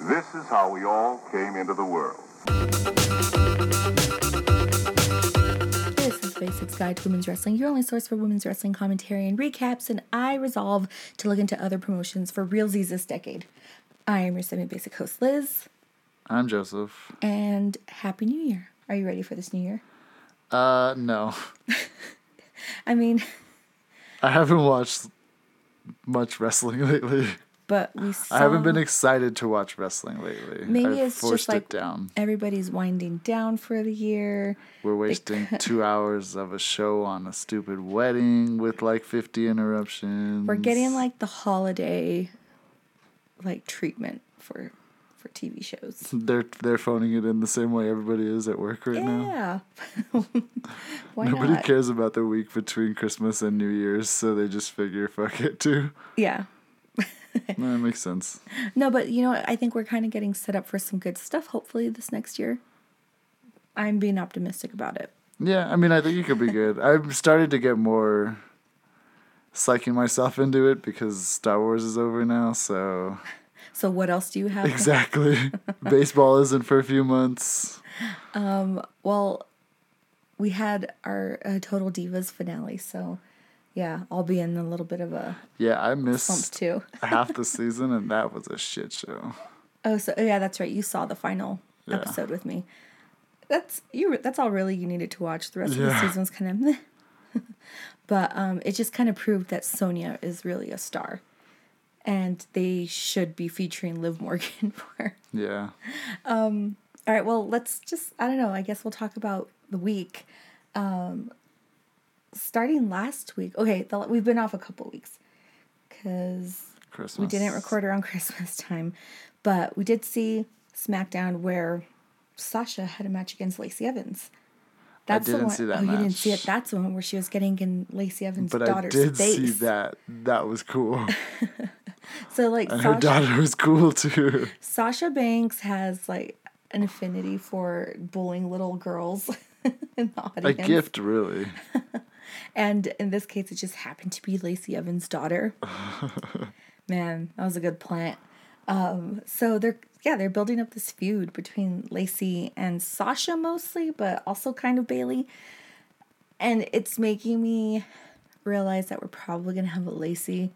This is how we all came into the world. This is Basics Guide to Women's Wrestling, your only source for women's wrestling commentary and recaps, and I resolve to look into other promotions for real realsies this decade. I am your semi-basic host, Liz, I'm Joseph. and Happy New Year. Are you ready for this new year? Uh, no. I mean, I haven't watched much wrestling lately. But we saw I haven't been excited to watch wrestling lately. Maybe I've it's forced just like it down. everybody's winding down for the year. We're wasting two hours of a show on a stupid wedding with like 50 interruptions. We're getting like the holiday like treatment for for TV shows. They're they're phoning it in the same way everybody is at work right now. Yeah. Nobody not? cares about the week between Christmas and New Year's, so they just figure fuck it too. Yeah. No, that makes sense. No, but you know what? I think we're kind of getting set up for some good stuff hopefully this next year. I'm being optimistic about it. Yeah, I mean, I think it could be good. I've started to get more psyching myself into it because Star Wars is over now, so So what else do you have? exactly. Baseball isn't for a few months. Um, Well, we had our uh, Total Divas finale, so yeah, I'll be in a little bit of a Yeah, I missed too. half the season, and that was a shit show. Oh, so yeah, that's right. You saw the final Yeah. episode with me. That's you. That's all really you needed to watch. The rest of the Yeah. season's kind of, but um, it just kind of proved that Sonya is really a star, and they should be featuring Liv Morgan for. Yeah. Um. All right, well, let's just, I don't know, I guess we'll talk about the week. Um, starting last week, okay, the, we've been off a couple weeks because we didn't record around Christmas time, but we did see SmackDown where Sasha had a match against Lacey Evans. That's the didn't one, see that oh, you didn't see it. That's the one where she was getting in Lacey Evans' But I did face. see that. That was cool. So like And her daughter was cool too. Sasha Banks has like an affinity for bullying little girls in the A audience. gift, really. And in this case, it just happened to be Lacey Evans' daughter. Man, that was a good plant. Um, so they're yeah they're building up this feud between Lacey and Sasha mostly, but also kind of Bayley. And it's making me realize that we're probably gonna have a Lacey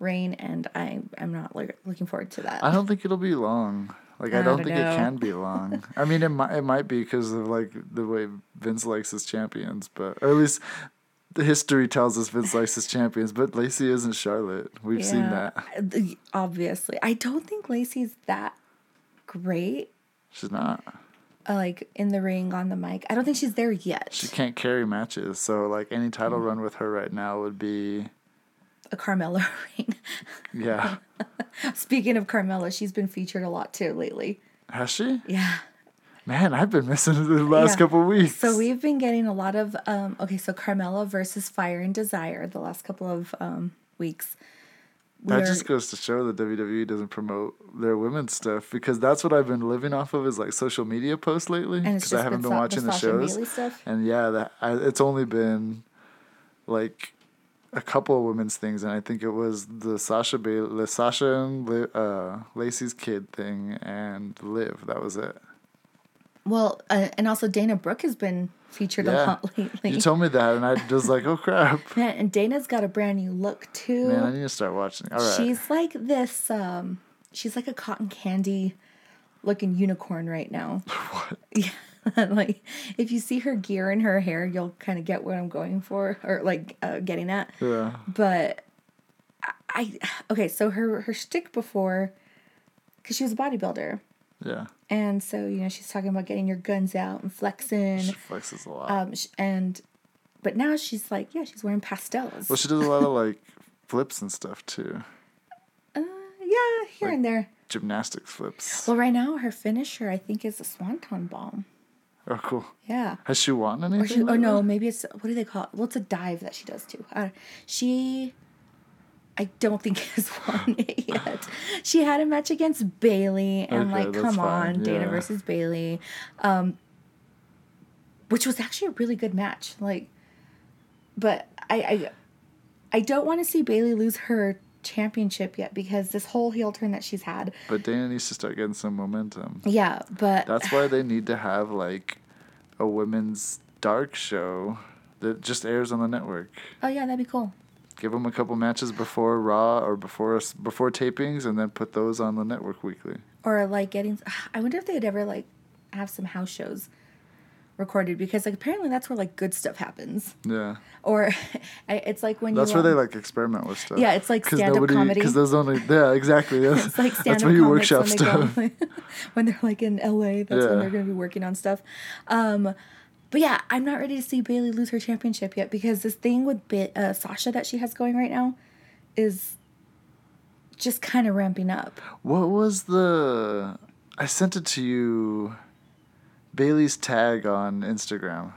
reign, and I I'm not looking forward to that. I don't think it'll be long. Like I I don't don't think know. it can be long. I mean, it might it might be because of like the way Vince likes his champions, but or at least the history tells us Vince likes his champions. But Lacey isn't Charlotte. We've seen that. Obviously, I don't think Lacey's that great. She's not. Uh, like in the ring on the mic. I don't think she's there yet. She can't carry matches. So like any title Mm. run with her right now would be a Carmella ring. yeah. Speaking of Carmella, she's been featured a lot too lately. Has she? Yeah. Man, I've been missing it the last Yeah. couple of weeks. So we've been getting a lot of um okay, so Carmella versus Fire and Desire the last couple of um weeks. That We're- just goes to show that WWE doesn't promote their women's stuff because that's what I've been living off of is like social media posts lately because I haven't been watching the, and shows. Stuff. And yeah, that I, it's only been like a couple of women's things, and I think it was the Sasha Bayley, Sasha and uh, Lacey's kid thing, and Liv. That was it. Well, uh, and also Dana Brooke has been featured a lot lately. you told me that, and I was like, oh crap, Man, and Dana's got a brand new look too. man, I need to start watching. All right, She's like this um she's like a cotton candy looking unicorn right now. what? Yeah. like if you see her gear and her hair, you'll kind of get what I'm going for or like uh, getting at. Yeah, But I, I okay, so her her shtick before cuz she was a bodybuilder. Yeah. And so, you know, she's talking about getting your guns out and flexing She flexes a lot. um sh- and but now she's like, yeah, she's wearing pastels. well, she does a lot of like flips and stuff too. uh, yeah, here and there. Gymnastics flips. Well, right now her finisher I think is a swanton bomb. Oh, cool. Yeah. Has she won anything? Or she, oh no, maybe it's what do they call it? Well, it's a dive that she does too. Uh, she, I don't think has won it yet. She had a match against Bayley, and Okay, like, come fine, on, Dana versus Bayley, um, which was actually a really good match. Like, but I, I, I don't want to see Bayley lose her championship yet because this whole heel turn that she's had. But Dana needs to start getting some momentum. Yeah, but That's why they need to have like a women's dark show that just airs on the network. oh yeah, that'd be cool. Give them a couple matches before Raw or before before tapings, and then put those on the network weekly. Or like getting. I wonder if they'd ever like have some house shows recorded because like apparently that's where like good stuff happens. Yeah, Or it's like when you that's you where they um, like experiment with stuff. Yeah, it's like stand-up comedy. Because there's only yeah exactly. Yeah. It's like stand that's up comics workshop when they stuff. go when they're like in LA. That's when they're gonna be working on stuff. Um, but yeah, I'm not ready to see Bayley lose her championship yet because this thing with Bi- uh, Sasha that she has going right now is just kind of ramping up. What was the? I sent it to you. Bayley's tag on Instagram.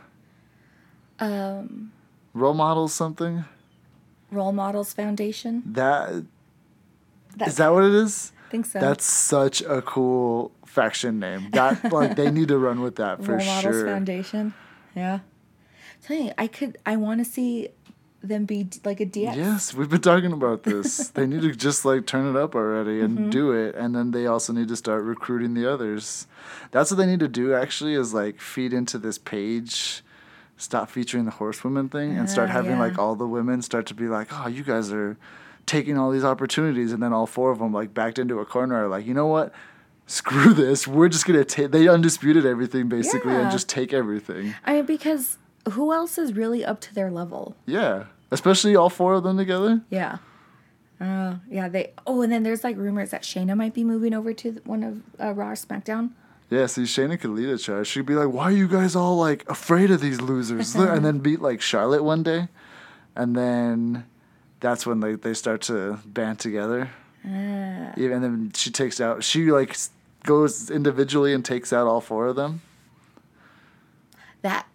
Um, Role models something. Role Models Foundation. That That, is that what it is? I think so. That's such a cool faction name. That like they need to run with that for Role Models sure. Foundation. Yeah. Tell you, I could. I want to see them be d- like a DX. Yes, we've been talking about this. they need to just like turn it up already and Mm-hmm. do it, and then they also need to start recruiting the others. That's what they need to do. Actually, is like feed into this page, stop featuring the horsewomen thing, and start Ah, having yeah. like all the women start to be like, oh, you guys are taking all these opportunities, and then all four of them like backed into a corner are like, you know what? Screw this. We're just gonna take. They undisputed everything basically, and just take everything. I mean, because who else is really up to their level? Yeah, especially all four of them together. Yeah. Uh, yeah, they. Oh, and then there's like rumors that Shayna might be moving over to one of uh, Raw or SmackDown. Yeah, see, Shayna could lead a charge. She'd be like, "Why are you guys all like afraid of these losers?" and then beat like Charlotte one day, and then that's when they they start to band together. Ah. Yeah, and then she takes out. She like goes individually and takes out all four of them. That,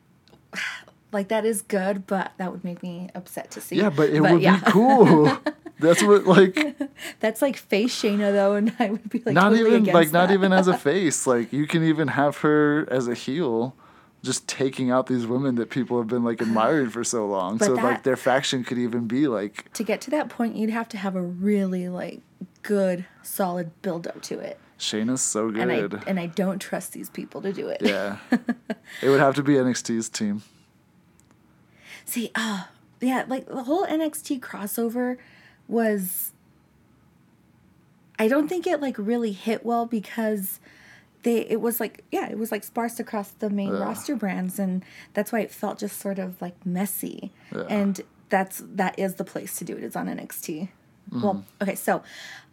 like, that is good, but that would make me upset to see. Yeah, but it would yeah. be cool. that's what like That's like face Shayna though, and I would be like not totally even like not even as a face. Like you can even have her as a heel. Just taking out these women that people have been like admiring for so long, But so that- like their faction could even be like to get to that point, you'd have to have a really like good, solid build up to it. Shayna's so good. And I and I don't trust these people to do it. yeah. it would have to be NXT's team. See, uh, yeah, like the whole NXT crossover was. I don't think it like really hit well because they it was like yeah it was like sparse across the main Yeah. roster brands and that's why it felt just sort of like messy Yeah. and that's that is the place to do it is on NXT. Mm-hmm. Well, okay, so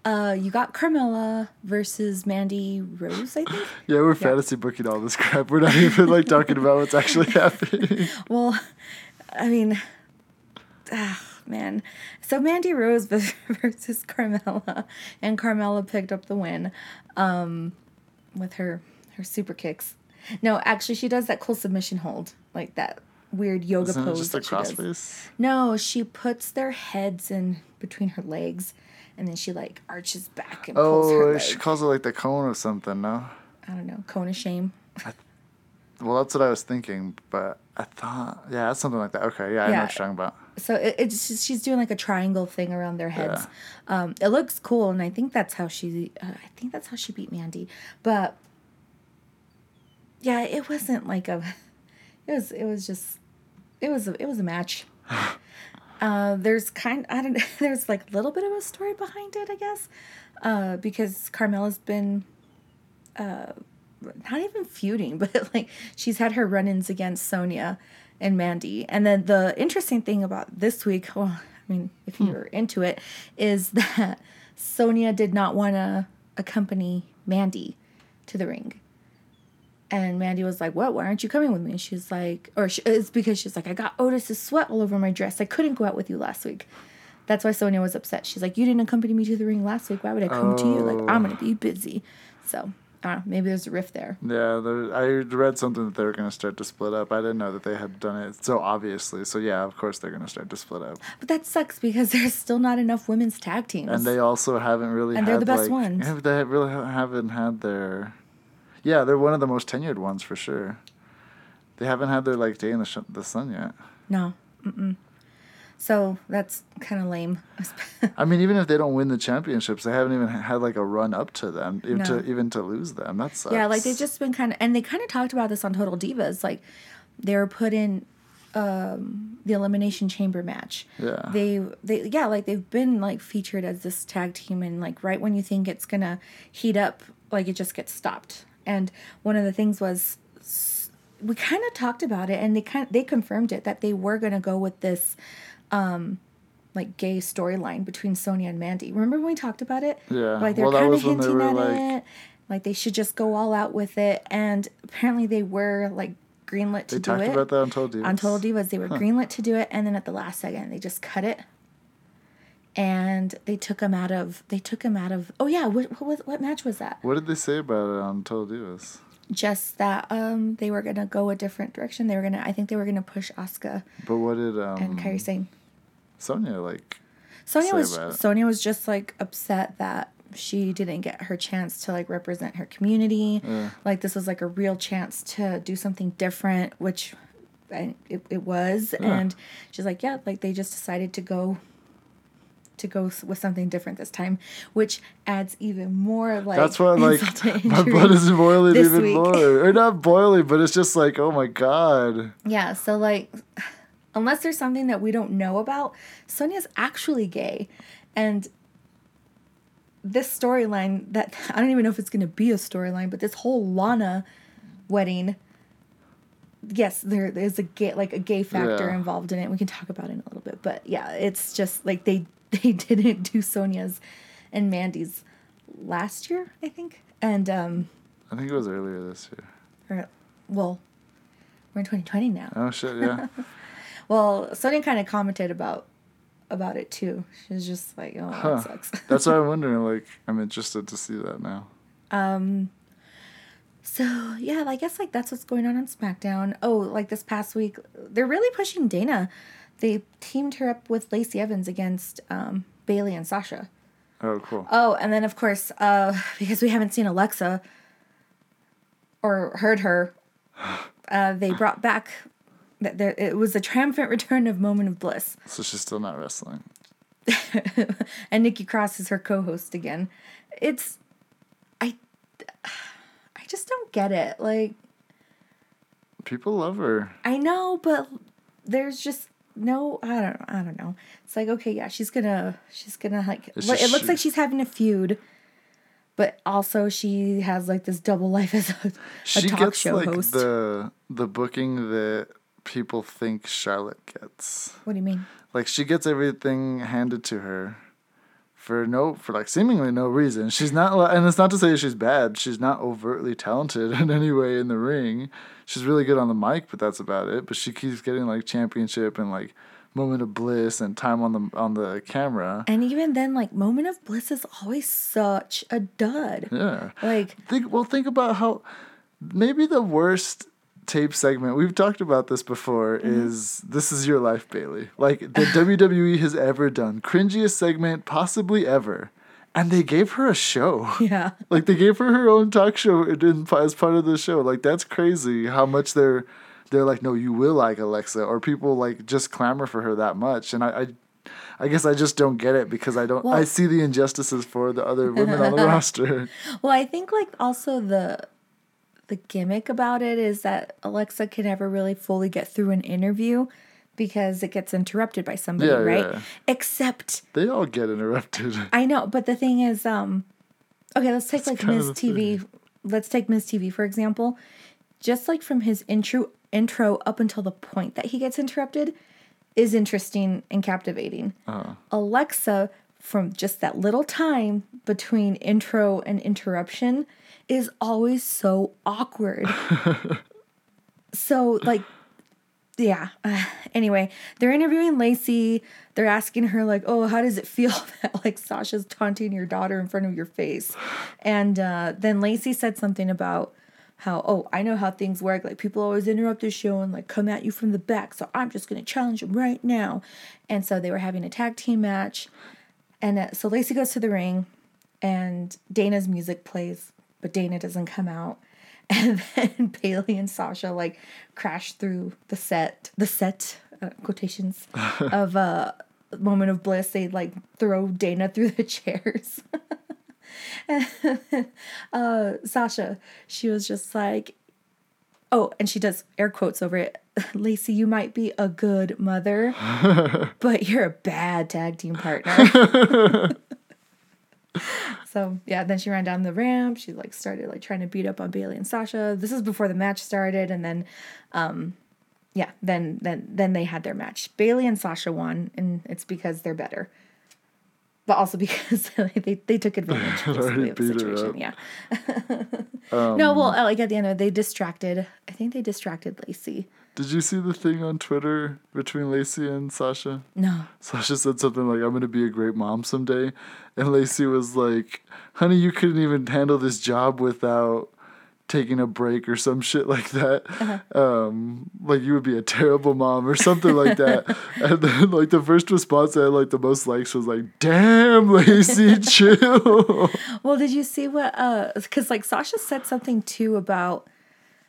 uh, you got Carmella versus Mandy Rose, I think. Yeah, we're fantasy booking all this crap. We're not even like talking about what's actually happening. Well, I mean, ah, man. So Mandy Rose versus Carmella, and Carmella picked up the win, um, with her her super kicks. No, actually, she does that cool submission hold, like that weird yoga Isn't it pose. just a that she does. crossface? No, she puts their heads in between her legs, and then she like arches back and pulls her Oh, leg. she calls it like the cone or something, no? I don't know, cone of shame. Well, that's what I was thinking, but I thought, yeah, that's something like that. Okay, yeah, I know Yeah. what you're talking about. so it, it's just, she's doing like a triangle thing around their heads. Um, it looks cool, and I think that's how she. Uh, I think that's how she beat Mandy. But yeah, it wasn't like a. It was. It was just. It was. A, it was a match. uh, there's kind. I don't. There's like a little bit of a story behind it, I guess, uh, because Carmella's been. Uh, not even feuding, but like she's had her run-ins against Sonya and Mandy. And then the interesting thing about this week, well, I mean, if you're into it, is that Sonya did not want to accompany Mandy to the ring. And Mandy was like, "What? Why aren't you coming with me?" And she's like, or she, it's because she's like, "I got Otis's sweat all over my dress. I couldn't go out with you last week." That's why Sonya was upset. She's like, "You didn't accompany me to the ring last week. Why would I come to you? Like, I'm gonna be busy." So, I don't know. Maybe there's a rift there. Yeah, there, I read something that they were going to start to split up. I didn't know that they had done it so obviously. So, yeah, of course they're going to start to split up. But that sucks because there's still not enough women's tag teams. And they also haven't really And had they're the best like, ones. Yeah, they really haven't had their. Yeah, they're one of the most tenured ones for sure. They haven't had their like day in the sh- the sun yet. no, mm-mm. So that's kind of lame. I mean, even if they don't win the championships, they haven't even had like a run up to them, even No. to even to lose them. That sucks. Yeah, like they've just been kind of, and they kind of talked about this on Total Divas. Like they were put in um, the Elimination Chamber match. Yeah. They, they, yeah, like they've been like featured as this tag team, and like right when you think it's gonna heat up, like it just gets stopped. And one of the things was we kind of talked about it, and they kind they confirmed it that they were gonna go with this. Um, like gay storyline between Sonya and Mandy. Remember when we talked about it? Yeah. Like they're Well, kind of hinting at like- it. Like they should just go all out with it. And apparently they were like greenlit to they do it. They talked about that on Total Divas. On Total Divas, they were greenlit to do it, and then at the last second, they just cut it. And they took him out of. They took him out of. Oh yeah, what what, what match was that? What did they say about it on Total Divas? Just that um they were gonna go a different direction. They were gonna. I think they were gonna push Asuka But what did um and Kairi Sane. Sonya like? Sonya was? Sonya was just like upset that she didn't get her chance to like represent her community. Yeah. Like this was like a real chance to do something different, which and it, it was. And she's like, yeah, like they just decided to go to go with something different this time, which adds even more like That's why like my blood is boiling even week. more, or not boiling, but it's just like oh my god. Yeah, so like unless there's something that we don't know about, Sonya's actually gay. And this storyline that I don't even know if it's going to be a storyline, but this whole Lana wedding yes, there is a gay like a gay factor Yeah. involved in it. We can talk about it in a little bit, but yeah, it's just like they they didn't do Sonya's and Mandy's last year, I think. And um I think it was earlier this year. or well, we're in 2020 now. Oh shit, yeah. Well, Sonya kind of commented about about it too. She's just like, "Oh, Huh. that sucks." That's why I'm wondering. Like, I'm interested to see that now. Um. So yeah, I guess like that's what's going on on SmackDown. Oh, like this past week, they're really pushing Dana. They teamed her up with Lacey Evans against um, Bayley and Sasha. Oh, cool. Oh, and then of course, uh, because we haven't seen Alexa or heard her, uh, they brought back that there. It was a triumphant return of Moment of Bliss. So she's still not wrestling. and Nikki Cross is her co-host again. It's I I just don't get it. Like People love her. I know, but there's just no I don't I don't know. It's like okay, yeah, she's to she's to like It's it looks she- like she's having a feud. But also she has like this double life as a, a She talk gets show like host. the the booking that people think Charlotte gets. what do you mean? Like she gets everything handed to her for no for like seemingly no reason. She's not and it's not to say she's bad. She's not overtly talented in any way in the ring. She's really good on the mic, but that's about it. But she keeps getting like championship and like moment of bliss and time on the on the camera. And even then like Moment of Bliss is always such a dud. Yeah. Like Think well think about how maybe the worst tape segment we've talked about this before Mm-hmm. is this is your life bayley like the wwe has ever done cringiest segment possibly ever and they gave her a show yeah. like they gave her her own talk show as part of the show like that's crazy how much they're they're like no you will like alexa or people like just clamor for her that much and i, I I guess I just don't get it because I don't. I see the injustices for the other women on the roster. Well, I think like also the the gimmick about it is that Alexa can never really fully get through an interview because it gets interrupted by somebody, Yeah, right? yeah. Except They all get interrupted. I know, but the thing is, um, okay, let's take like kind Miz TV. Let's take Miz TV for example. Just like from his intro intro up until the point that he gets interrupted is interesting and captivating. Uh-huh. Alexa, from just that little time between intro and interruption, is always so awkward. so like yeah. Uh, anyway, they're interviewing Lacey. They're asking her like, "Oh, how does it feel that like Sasha's taunting your daughter in front of your face?" And uh, then Lacey said something about how, "Oh, I know how things work. Like people always interrupt the show and like come at you from the back. So I'm just gonna challenge them right now." And so they were having a tag team match, and uh, so Lacey goes to the ring, and Dana's music plays, but Dana doesn't come out. And then Bayley and Sasha like crash through the set, the set, uh, quotations of uh, moment of bliss. They like throw Dana through the chairs. uh, Sasha, she was just like, oh, and she does air quotes over it. Lacey, you might be a good mother, but you're a bad tag team partner. So yeah, then she ran down the ramp. She like started like trying to beat up on Bayley and Sasha. This is before the match started, and then, um, yeah, then then then they had their match. Bayley and Sasha won, and it's because they're better. But also because they, they took advantage basically, of the situation. Yeah. no, well, uh, like at the end of it, they distracted. I think they distracted Lacey. Did you see the thing on Twitter between Lacey and Sasha? No. Sasha said something like, I'm going to be a great mom someday. And Lacey was like, honey, you couldn't even handle this job without taking a break or some shit like that. Um, like, you would be a terrible mom or something like that. and then, like, the first response that had, like, the most likes was like, damn, Lacey, chill. Well, did you see what? Uh, because like Sasha said something too about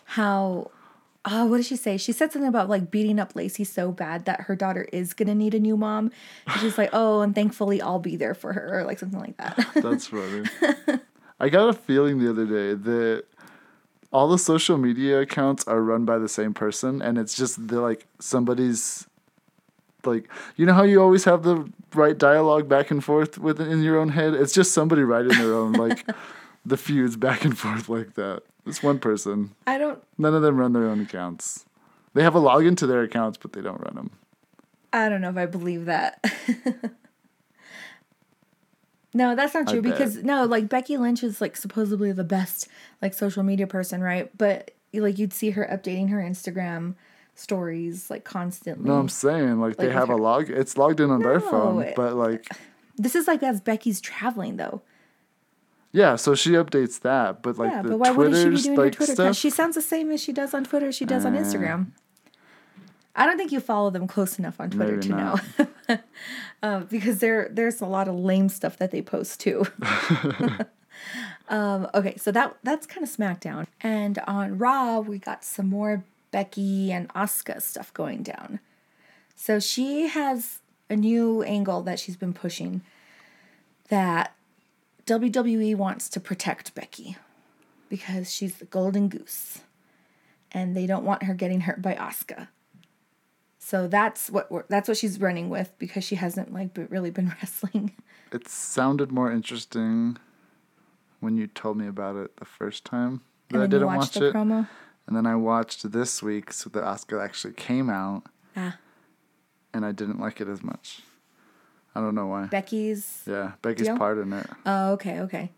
how. Oh, what did she say? She said something about like beating up Lacey so bad that her daughter is gonna need a new mom. And she's like, oh, and thankfully I'll be there for her, or like something like that. That's funny. I got a feeling the other day that all the social media accounts are run by the same person, and it's just they're like somebody's like you know how you always have the right dialogue back and forth within in your own head. It's just somebody writing their own like the feuds back and forth like that. It's one person. I don't. None of them run their own accounts. They have a login to their accounts, but they don't run them. I don't know if I believe that. no, that's not true because no, like Becky Lynch is like supposedly the best like social media person, right? But like you'd see her updating her Instagram stories like constantly. No, I'm saying like, they Like with have a log. It's logged in on their phone, but like this is like as Becky's traveling though. Yeah, so she updates that, but like yeah, the but why wouldn't she be Twitter's doing her Twitter? stuff. She sounds the same as she does on Twitter. She does on Uh, Instagram. I don't think you follow them close enough on Twitter Maybe to not. know, uh, because there there's a lot of lame stuff that they post too. um, okay, so that that's kind of SmackDown, and on Raw we got some more Becky and Asuka stuff going down. So she has a new angle that she's been pushing that WWE wants to protect Becky because she's the golden goose and they don't want her getting hurt by Asuka. So that's what that's what she's running with because she hasn't like really been wrestling. It sounded more interesting when you told me about it the first time that And I didn't watch it, promo. and then I watched this week, so the Oscar actually came out, Ah, and I didn't like it as much. I don't know why. Becky's. yeah, Becky's Deal? part in it. Oh, okay, okay.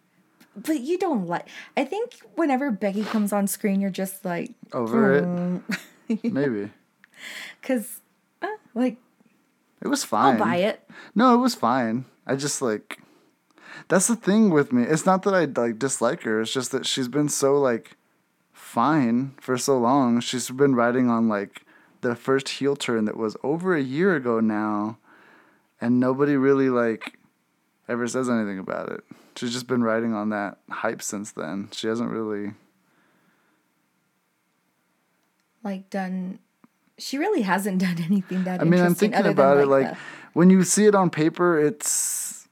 But you don't like. I think whenever Becky comes on screen, you're just like, Over Mm. it, maybe. because, uh, like, It was fine. I'll buy it. No, it was fine. I just like that's the thing with me. It's not that I like dislike her. It's just that she's been so like fine for so long. She's been riding on like the first heel turn that was over a year ago now, and nobody really like ever says anything about it. She's just been riding on that hype since then. She hasn't really. like done she really hasn't done anything that I mean, I'm thinking about it like the- when you see it on paper, it's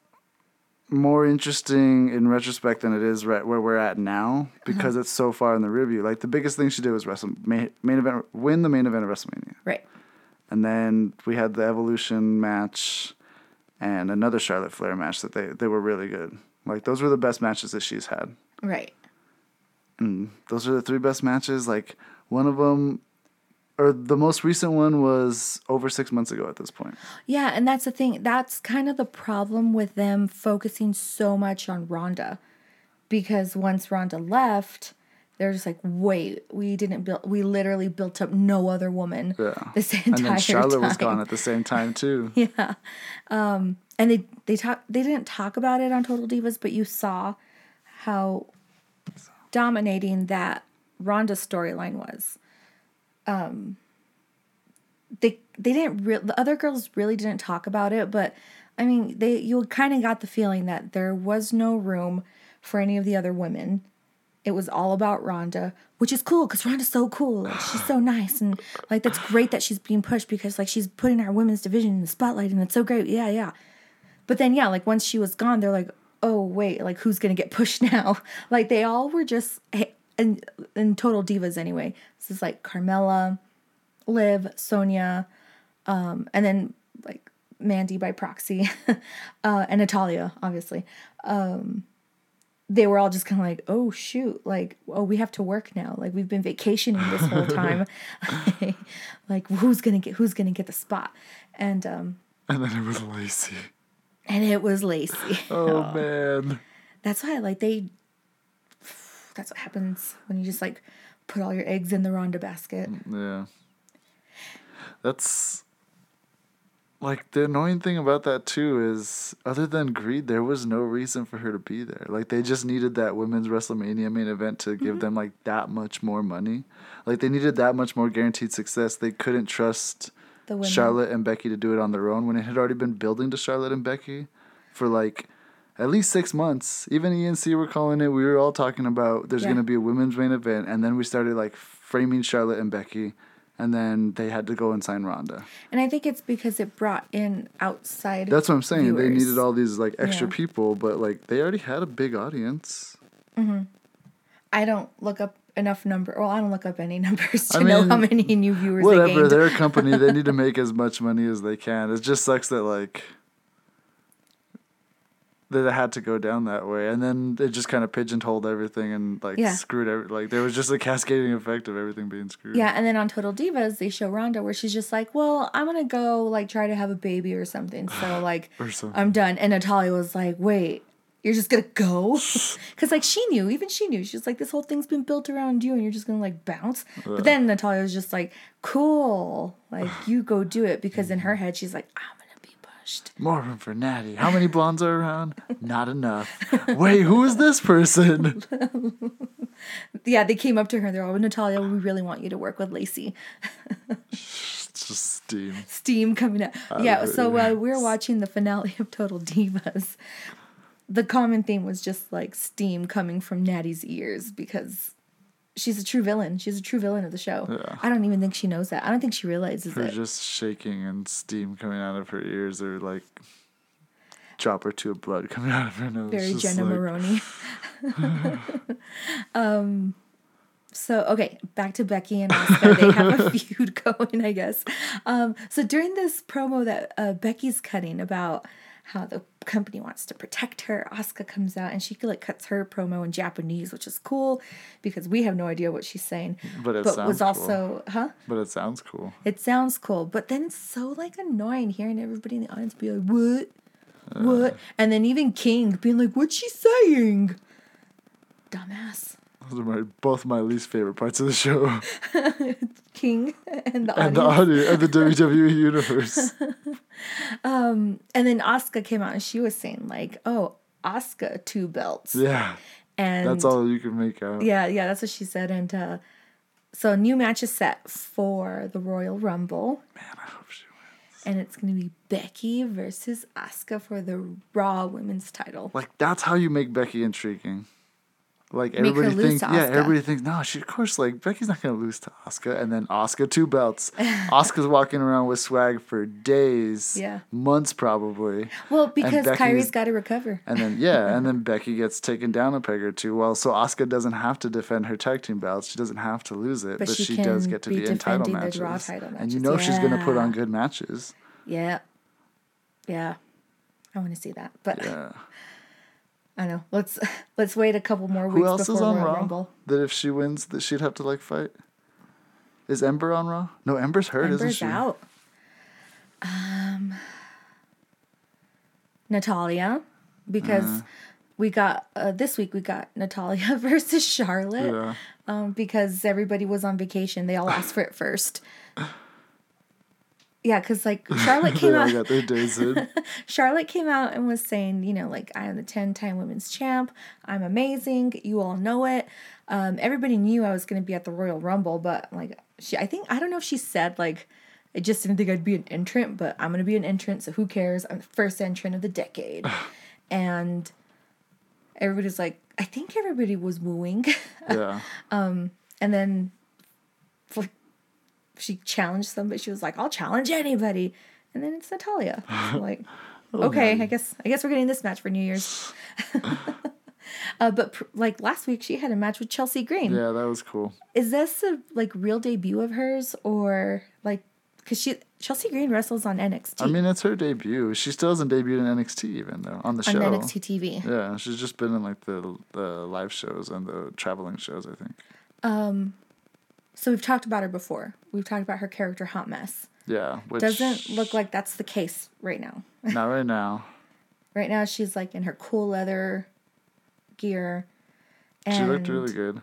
more interesting in retrospect than it is right where we're at now because Uh-huh. it's so far in the review. Like the biggest thing she did was wrestle main, main event, win the main event of WrestleMania, right and then we had the Evolution match and another Charlotte Flair match that they they were really good. Like those were the best matches that she's had. right And those are the three best matches. Like one of them, or the most recent one was over six months ago at this point. yeah and that's the thing that's kind of the problem with them focusing so much on Ronda because once Ronda left they're just like wait we didn't build we literally built up no other woman Yeah. this and then Charlotte time was gone at the same time too. yeah um and they they talk they didn't talk about it on total divas but you saw how dominating that Ronda storyline was um they they didn't re- the other girls really didn't talk about it but i mean they you kind of got the feeling that there was no room for any of the other women it was all about Ronda, which is cool because Ronda's so cool. Like, she's so nice. And like, that's great that she's being pushed because like she's putting our women's division in the spotlight and it's so great. Yeah, yeah. But then, yeah, like once she was gone, they're like, oh, wait, like who's going to get pushed now? like they all were just, and, and total divas anyway. This is like Carmella, Liv, Sonya, um, and then like Mandy by proxy, uh, and Natalya, obviously. Um, they were all just kind of like, oh shoot, like, oh, we have to work now. Like we've been vacationing this whole time. like who's gonna get who's gonna get the spot? And um And then it was Lacey. And it was Lacey. Oh, oh. man. That's why like they that's what happens when you just like put all your eggs in the Ronda basket. Yeah. That's like the annoying thing about that too is other than greed there was no reason for her to be there like they just needed that women's wrestlemania main event to give mm-hmm. them like that much more money like they needed that much more guaranteed success they couldn't trust charlotte and becky to do it on their own when it had already been building to charlotte and becky for like at least six months even enc were calling it we were all talking about there's yeah. going to be a women's main event and then we started like framing charlotte and becky and then they had to go and sign Ronda. And I think it's because it brought in outside. That's what I'm saying. Viewers. They needed all these like extra yeah. people, but like they already had a big audience. Mm-hmm. I don't look up enough number. Well, I don't look up any numbers to I mean, know how many new viewers. Whatever, they are company. They need to make as much money as they can. It just sucks that like that it had to go down that way, and then it just kind of pigeonholed everything and like yeah. screwed every like there was just a cascading effect of everything being screwed. Yeah, and then on Total Divas they show Ronda where she's just like, "Well, I'm gonna go like try to have a baby or something." So like, I'm done. And Natalya was like, "Wait." You're just gonna go, because like she knew, even she knew. She's like, this whole thing's been built around you, and you're just gonna like bounce. But then Natalya was just like, cool, like you go do it, because in her head she's like, I'm More room for Natty. How many blondes are around? Not enough. Wait, who is this person? yeah, they came up to her. They're all, Natalya, we really want you to work with Lacey. just steam. Steam coming out. yeah, so uh, we are watching the finale of Total Divas. The common theme was just like steam coming from Natty's ears because she's a true villain. She's a true villain of the show. Yeah. I don't even think she knows that. I don't think she realizes her it. just shaking and steam coming out of her ears, or like drop or two of blood coming out of her nose. Very Jenna like... Maroney. um. So okay, back to Becky and Asuka. They have a feud going, I guess. Um. So during this promo that uh, Becky's cutting about how the company wants to protect her. Asuka comes out and she like cuts her promo in Japanese, which is cool because we have no idea what she's saying. But it but sounds was also cool. huh? But it sounds cool. It sounds cool, but then it's so like annoying hearing everybody in the audience be like, "What? Uh, what?" And then even King being like, "What's she saying?" Dumbass. Those are my both my least favorite parts of the show. King and the and audience. the and the WWE universe. um, and then Asuka came out and she was saying like, "Oh, Asuka two belts." Yeah. And that's all you can make out. Yeah, yeah, that's what she said. And uh, so a new match is set for the Royal Rumble. Man, I hope she wins. And it's gonna be Becky versus Asuka for the Raw Women's title. Like that's how you make Becky intriguing. Like everybody thinks, yeah, everybody thinks, no, she of course like Becky's not gonna lose to Asuka, and then Asuka two belts. Asuka's walking around with swag for days, yeah, months probably. Well, because Kairi's got to recover. And then yeah, and then Becky gets taken down a peg or two. Well, so Asuka doesn't have to defend her tag team belts; she doesn't have to lose it, but, but she, she does get to be, be in title matches. title matches. And you know yeah. she's gonna put on good matches. Yeah, yeah, I want to see that, but. Yeah. I know. Let's let's wait a couple more weeks. Who else is on Royal Raw? Rumble. That if she wins, that she'd have to like fight. Is Ember on Raw? No, Ember's hurt, Ember's isn't she? out. Um, Natalya, because uh, we got uh, this week we got Natalya versus Charlotte. Yeah. Um, because everybody was on vacation, they all asked for it first. Yeah, because like Charlotte came out. got their days in. Charlotte came out and was saying, you know, like I am the ten-time women's champ. I'm amazing. You all know it. Um, everybody knew I was going to be at the Royal Rumble, but like she, I think I don't know if she said like I just didn't think I'd be an entrant, but I'm going to be an entrant. So who cares? I'm the first entrant of the decade, and everybody's like, I think everybody was wooing. Yeah. and then she challenged somebody. She was like, "I'll challenge anybody," and then it's Natalya. So, like, Oh, okay, I guess I guess we're getting this match for New Year's. uh, but pr- like last week, she had a match with Chelsea Green. Yeah, that was cool. Is this a like real debut of hers, or like because she Chelsea Green wrestles on NXT I mean, it's her debut. She still hasn't debuted in NXT even though on the on show. NXT TV? Yeah, she's just been in like the the live shows and the traveling shows. I think. So we've talked about her before. We've talked about her character Hot Mess. Yeah, which Doesn't look like that's the case right now. not right now. Right now, she's like in her cool leather gear. And She looked really good.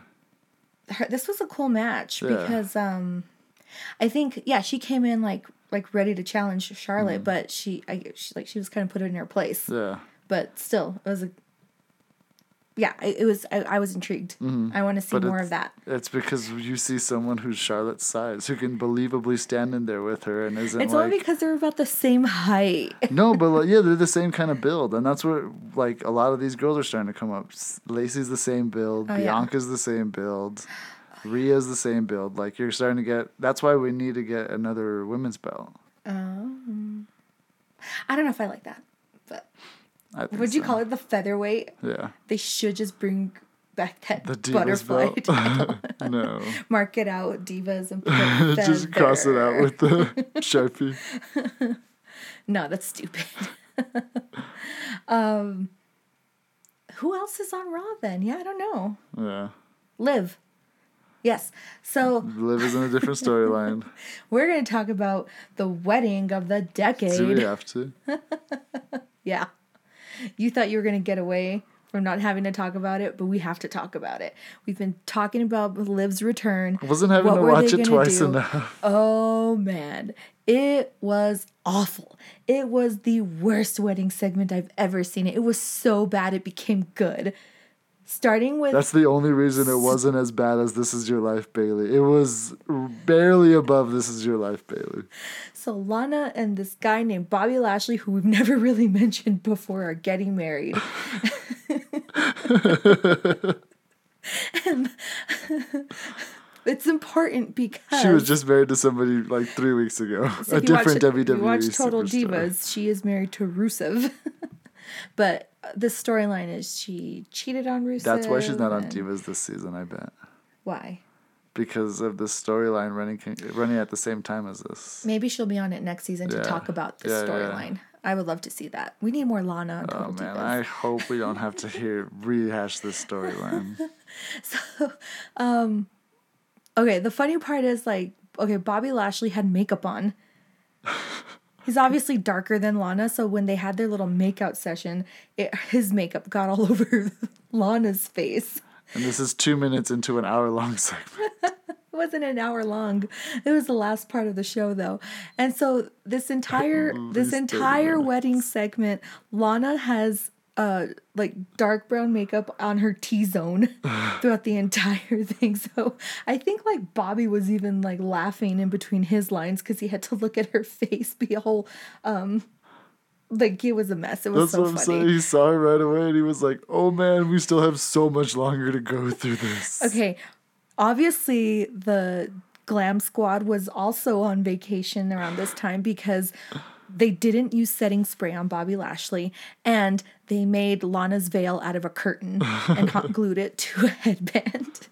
her, this was a cool match Yeah. because um, I think yeah she came in like like ready to challenge Charlotte, but she I she like she was kind of put in her place. Mm-hmm. Yeah, But still, it was a yeah it, it was I, I was intrigued. I want to see Mm-hmm. But more of that. it's because you see someone who's Charlotte's size who can believably stand in there with her and isn't It's like only because they're about the same height. no, but like, yeah, they're the same kind of build, and that's where like a lot of these girls are starting to come up. Lacey's the same build, Oh, yeah. Bianca's the same build, Rhea's the same build. Like you're starting to get. That's why we need to get another women's belt. I don't know if I like that, but I think would you so. call it the featherweight? Yeah, They should just bring back that the divas butterfly. no, Mark it out, divas, and put just cross it out with the sharpie. No, that's stupid. um, who else is on Raw then? Yeah, I don't know. Yeah, Liv. Yes. So Liv is in a different storyline. we're going to talk about the wedding of the decade. Do we have to? Yeah. You thought you were going to get away from not having to talk about it, but we have to talk about it. We've been talking about Liv's return. I wasn't having What to watch it twice do? enough. Oh man, it was awful. It was the worst wedding segment I've ever seen. It was so bad it became good. Starting with That's the only reason it wasn't as bad as This Is Your Life, Bayley. It was barely above This Is Your Life, Bayley. so Lana and this guy named Bobby Lashley, who we've never really mentioned before, are getting married. and it's important because She was just married to somebody like three weeks ago. So a if you watch- different WWE watch Total superstar. Divas, she is married to Rusev. But uh, the storyline is she cheated on Rusev. That's why she's not on and- Divas this season, I bet. Why? Because of the storyline running running at the same time as this. Maybe she'll be on it next season to talk about the Yeah, yeah. storyline. I would love to see that. We need more Lana Oh man, Divas. I hope we don't have to hear rehash this storyline. So, um, Okay, the funny part is like, okay, Bobby Lashley had makeup on. He's obviously darker than Lana, so when they had their little makeout session, it, his makeup got all over Lana's face. and this is two minutes into an hour long segment. It wasn't an hour long. It was the last part of the show though. And so this entire mm, this entire wedding segment, Lana has uh like dark brown makeup on her T zone throughout the entire thing. So I think like Bobby was even like laughing in between his lines because he had to look at her face be a whole um like it was a mess. It was That's so what I'm funny. saying. He saw her right away and he was like, oh man, we still have so much longer to go through this. Okay, obviously the glam squad was also on vacation around this time because they didn't use setting spray on Bobby Lashley and they made Lana's veil out of a curtain and hot glued it to a headband.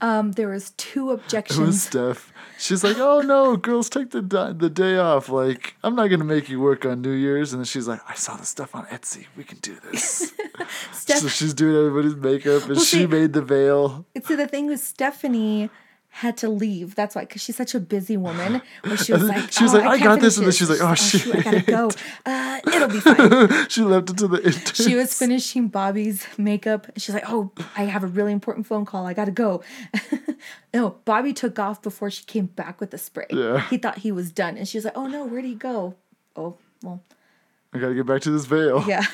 Um, there was two It was objections. Steph. She's like, "Oh no, girls, take the di- the day off. Like, I'm not gonna make you work on New Year's." And then she's like, "I saw the stuff on Etsy. We can do this." Steph- so she's doing everybody's makeup, and Well, she see- made the veil. So the thing was, Stephanie had to leave. That's why, because she's such a busy woman. Where she was like, she was "Oh, like, "I can't got this," and then she's like, "Oh, shoot, I gotta go. Uh, it'll be fine." she left it to the she was finishing Bobby's makeup she's like, Oh, I have a really important phone call. I gotta go. no, Bobby took off before she came back with the spray. Yeah. He thought he was done. And she was like, Oh no, where'd he go? Oh, well, I gotta get back to this veil. yeah.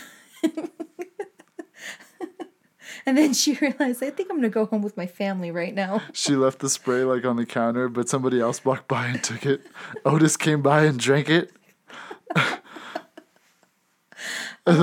And then she realized, I think I'm gonna go home with my family right now. She left the spray like on the counter, but somebody else walked by and took it. Otis came by and drank it.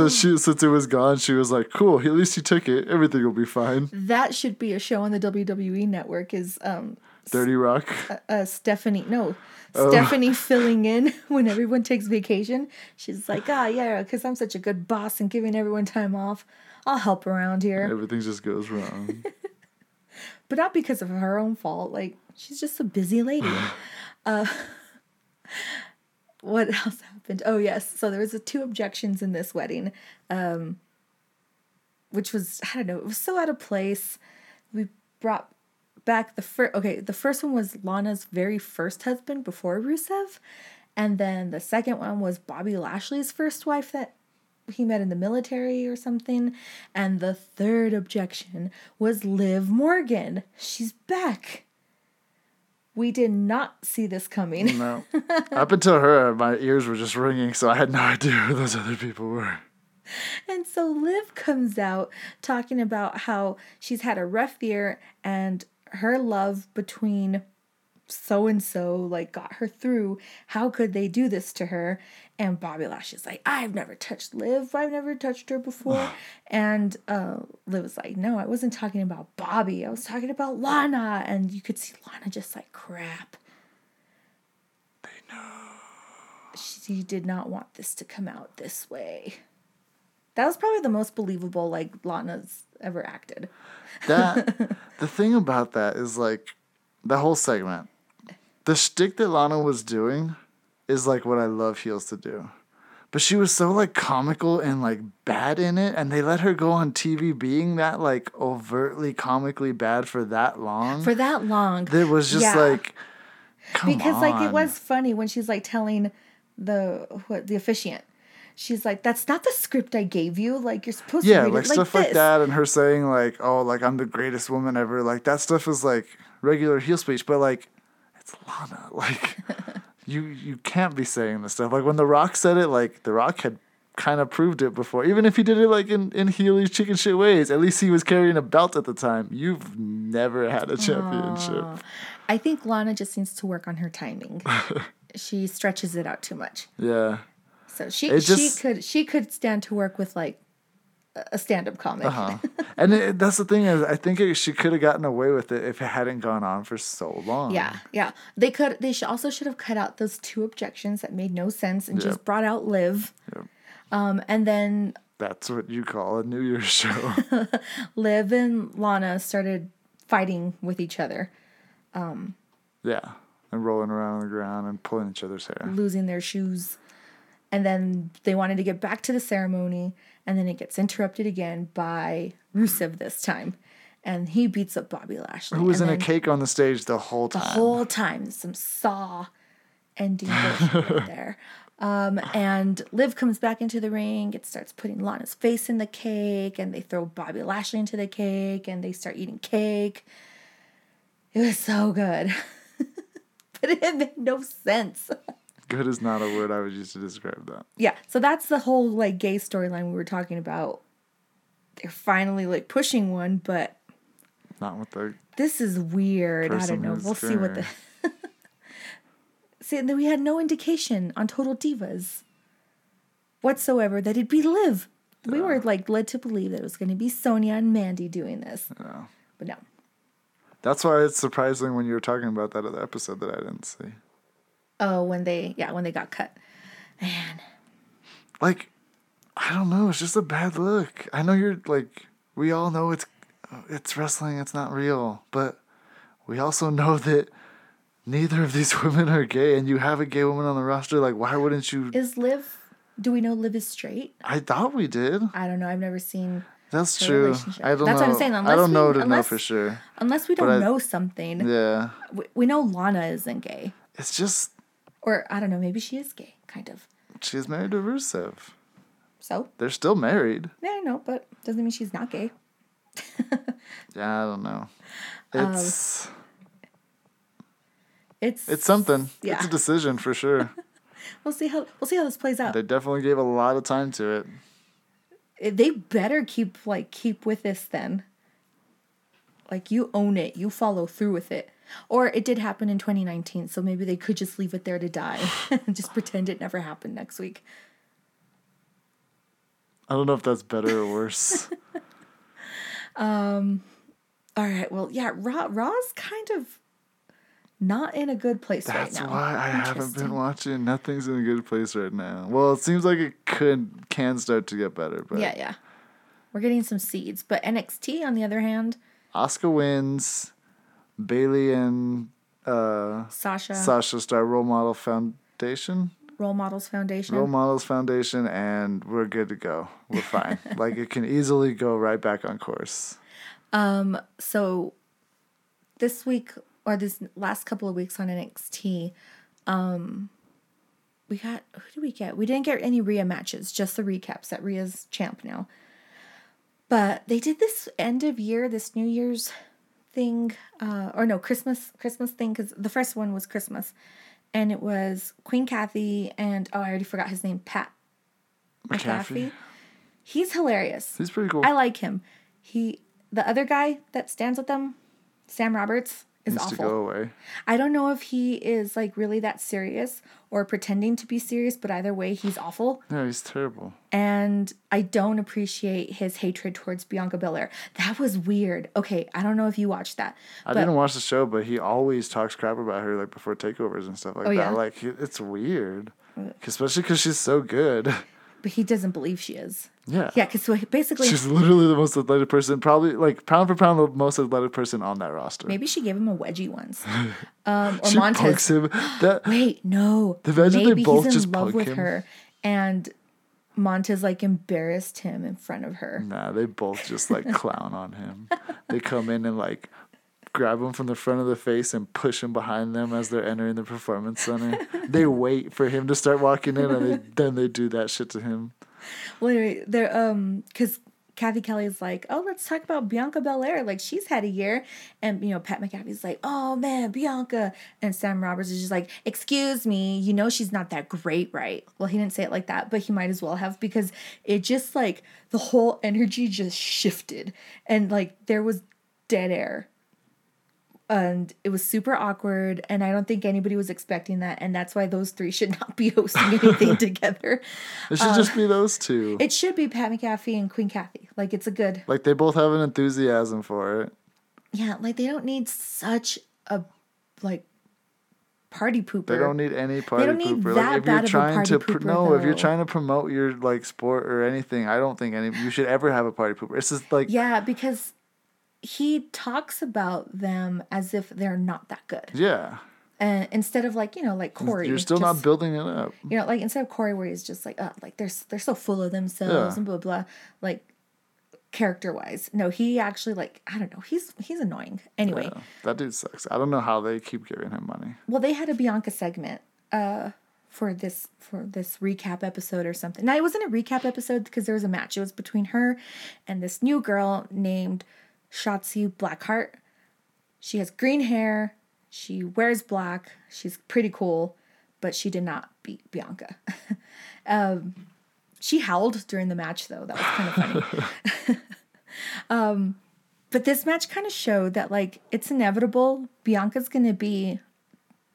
She, since it was gone, she was like, "Cool. At least he took it. Everything will be fine." That should be a show on the WWE network. Is um Dirty Rock. uh, Stephanie no Oh. Stephanie filling in when everyone takes vacation. She's like, ah, yeah, because I'm such a good boss and giving everyone time off. I'll help around here, Everything just goes wrong. but not because of her own fault. Like she's just a busy lady. uh, what else happened? Oh yes, so there was a two objections in this wedding, um, which was I don't know, it was so out of place. We brought back the first. Okay, the first one was Lana's very first husband before Rusev, and then the second one was Bobby Lashley's first wife that he met in the military or something. And the third objection was Liv Morgan. She's back. We did not see this coming. no, up until her, my ears were just ringing, so I had no idea who those other people were. And so Liv comes out talking about how she's had a rough year and her love between so and so like got her through. How could they do this to her? And Bobby Lash is like, I've never touched Liv. I've never touched her before. and uh, Liv was like, No, I wasn't talking about Bobby. I was talking about Lana. And you could see Lana just like crap. They know. She did not want this to come out this way. That was probably the most believable like Lana's ever acted. That the thing about that is like the whole segment. The shtick that Lana was doing is like what I love heels to do. But she was so like comical and like bad in it, and they let her go on TV being that like overtly comically bad for that long. For that long. that was just Yeah. like come because like it was funny when she's like telling the what the officiant. She's like, That's not the script I gave you. Like you're supposed yeah, to read like it like stuff this. like that, and her saying like, "Oh, like I'm the greatest woman ever." Like that stuff is like regular heel speech, but like it's Lana. Like you you can't be saying this stuff. Like when The Rock said it, like The Rock had kind of proved it before. Even if he did it like in in Healy's chicken shit ways, at least he was carrying a belt at the time. You've never had a championship. I think Lana just needs to work on her timing. she stretches it out too much. Yeah. So she It she could she could stand to work with like a- a stand up comic. Uh-huh. and it, that's the thing is, I think it, she could have gotten away with it if it hadn't gone on for so long. Yeah, yeah. They could. They should also should have cut out those two objections that made no sense and just brought out Liv. Yep. Um, and then That's what you call a New Year's show. Liv and Lana started fighting with each other, Yeah. And rolling around on the ground and pulling each other's hair. losing their shoes. And then they wanted to get back to the ceremony, and then it gets interrupted again by Rusev this time, and he beats up Bobby Lashley. Who was in a cake on the stage the whole time. the whole time. Some saw ending right there. Um, and Liv comes back into the ring. It starts putting Lana's face in the cake, and they throw Bobby Lashley into the cake, and they start eating cake. It was so good, but it made no sense. Good is not a word I would use to describe that. Yeah, so that's the whole like gay storyline we were talking about. They're finally like pushing one, but Not with the this is weird. I don't know. We'll see what the. see, and then we had no indication on Total Divas whatsoever that it'd be Liv. We were like led to believe that it was going to be Sonya and Mandy doing this, Yeah. but no. That's why it's surprising when you were talking about that other episode that I didn't see. Oh, when they yeah when they got cut, man. Like, I don't know. It's just a bad look. I know you're like, we all know it's it's wrestling. It's not real, but we also know that neither of these women are gay, and you have a gay woman on the roster. Like, why wouldn't you? Is Liv? Do we know Liv is straight? I thought we did. I don't know. I've never seen. That's true. I don't know That's know. what I'm saying, I don't know we- to know for sure. Unless we don't I- know something, Yeah, we, we know Lana isn't gay, it's just or I don't know. Maybe she is gay, kind of. she's married to Rusev. So They're still married. yeah, I know, but doesn't mean she's not gay. Yeah, I don't know. Um, It's It's it's something. It's yeah. a decision for sure. We'll see how we'll see how this plays out. they definitely gave a lot of time to it. they better keep like keep with this then. Like you own it, you follow through with it. Or it did happen in 2019, so maybe they could just leave it there to die and just pretend it never happened next week. I don't know if that's better or worse. Um, all right. Well, yeah, Raw Raw's kind of not in a good place right now. That's why I haven't been watching. Nothing's in a good place right now. Well, it seems like it could can start to get better, but Yeah, yeah. We're getting some seeds, but NXT on the other hand, Asuka wins. Bayley and uh, Sasha, Sasha start Role Model Foundation. Role Models Foundation. Role Models Foundation, and we're good to go. We're fine. like it can easily go right back on course. so this week or this last couple of weeks on NXT, um, we got who did we get? We didn't get any Rhea matches, just the recaps that Rhea's champ now. But they did this end of year, this New Year's thing, uh, or no Christmas Christmas thing because the first one was Christmas, and it was Queen Cathy and oh I already forgot his name Pat McAfee. McAfee. He's hilarious. He's pretty cool. I like him. He the other guy that stands with them, Sam Roberts, is Needs to go away. I don't know if he is like really that serious or pretending to be serious, but either way, he's awful. Yeah, he's terrible. And I don't appreciate his hatred towards Bianca Belair. That was weird. Okay, I don't know if you watched that. I didn't watch the show, but he always talks crap about her like before takeovers and stuff like Oh, that. yeah? Like it's weird, uh, especially because she's so good. but he doesn't believe she is. Yeah. Yeah, because so basically She's literally the most athletic person, probably like pound for pound, the most athletic person on that roster. maybe she gave him a wedgie once. Um, or she Montez. pokes him. That Wait, no. imagine they Maybe both he's in just love with him. her, and Montez like embarrassed him in front of her. Nah, they both just like clown on him. They come in and like grab him from the front of the face and push him behind them as they're entering the performance center. they wait for him to start walking in and they, then they do that shit to him. Well, anyway, they're um, because Cathy Kelley's like, oh, let's talk about Bianca Belair. Like she's had a year, and you know Pat McAfee's like, oh man, Bianca, and Sam Roberts is just like, excuse me, you know she's not that great, right? Well, he didn't say it like that, but he might as well have because it just like the whole energy just shifted, and like there was dead air and it was super awkward and i don't think anybody was expecting that and that's why those three should not be hosting anything together It should just be those two. Uh, it should be pat mcafee and queen cathy like it's a good like they both have an enthusiasm for it. yeah like they don't need such a like party pooper They don't need any party pooper. They don't need pooper. that like if bad you're of a trying party to pr- pooper, no, if you're trying to promote your like sport or anything, I don't think any you should ever have a party pooper. It's just like yeah because he talks about them as if they're not that good yeah. and instead of like you know like corey You're still just- not building it up. you know, like instead of Corey, where he's just like, oh, like they're they're so full of themselves Yeah. and blah blah, like character wise. No, he actually like I don't know. He's he's annoying. Anyway, Yeah, that dude sucks. I don't know how they keep giving him money. well, they had a Bianca segment uh for this for this recap episode or something. Now it wasn't a recap episode because there was a match. It was between her and this new girl named Shotzi Blackheart. She has green hair. She wears black. She's pretty cool, but she did not beat Bianca. um, she howled during the match though. That was kind of funny. um, but this match kind of showed that like it's inevitable. Bianca's gonna be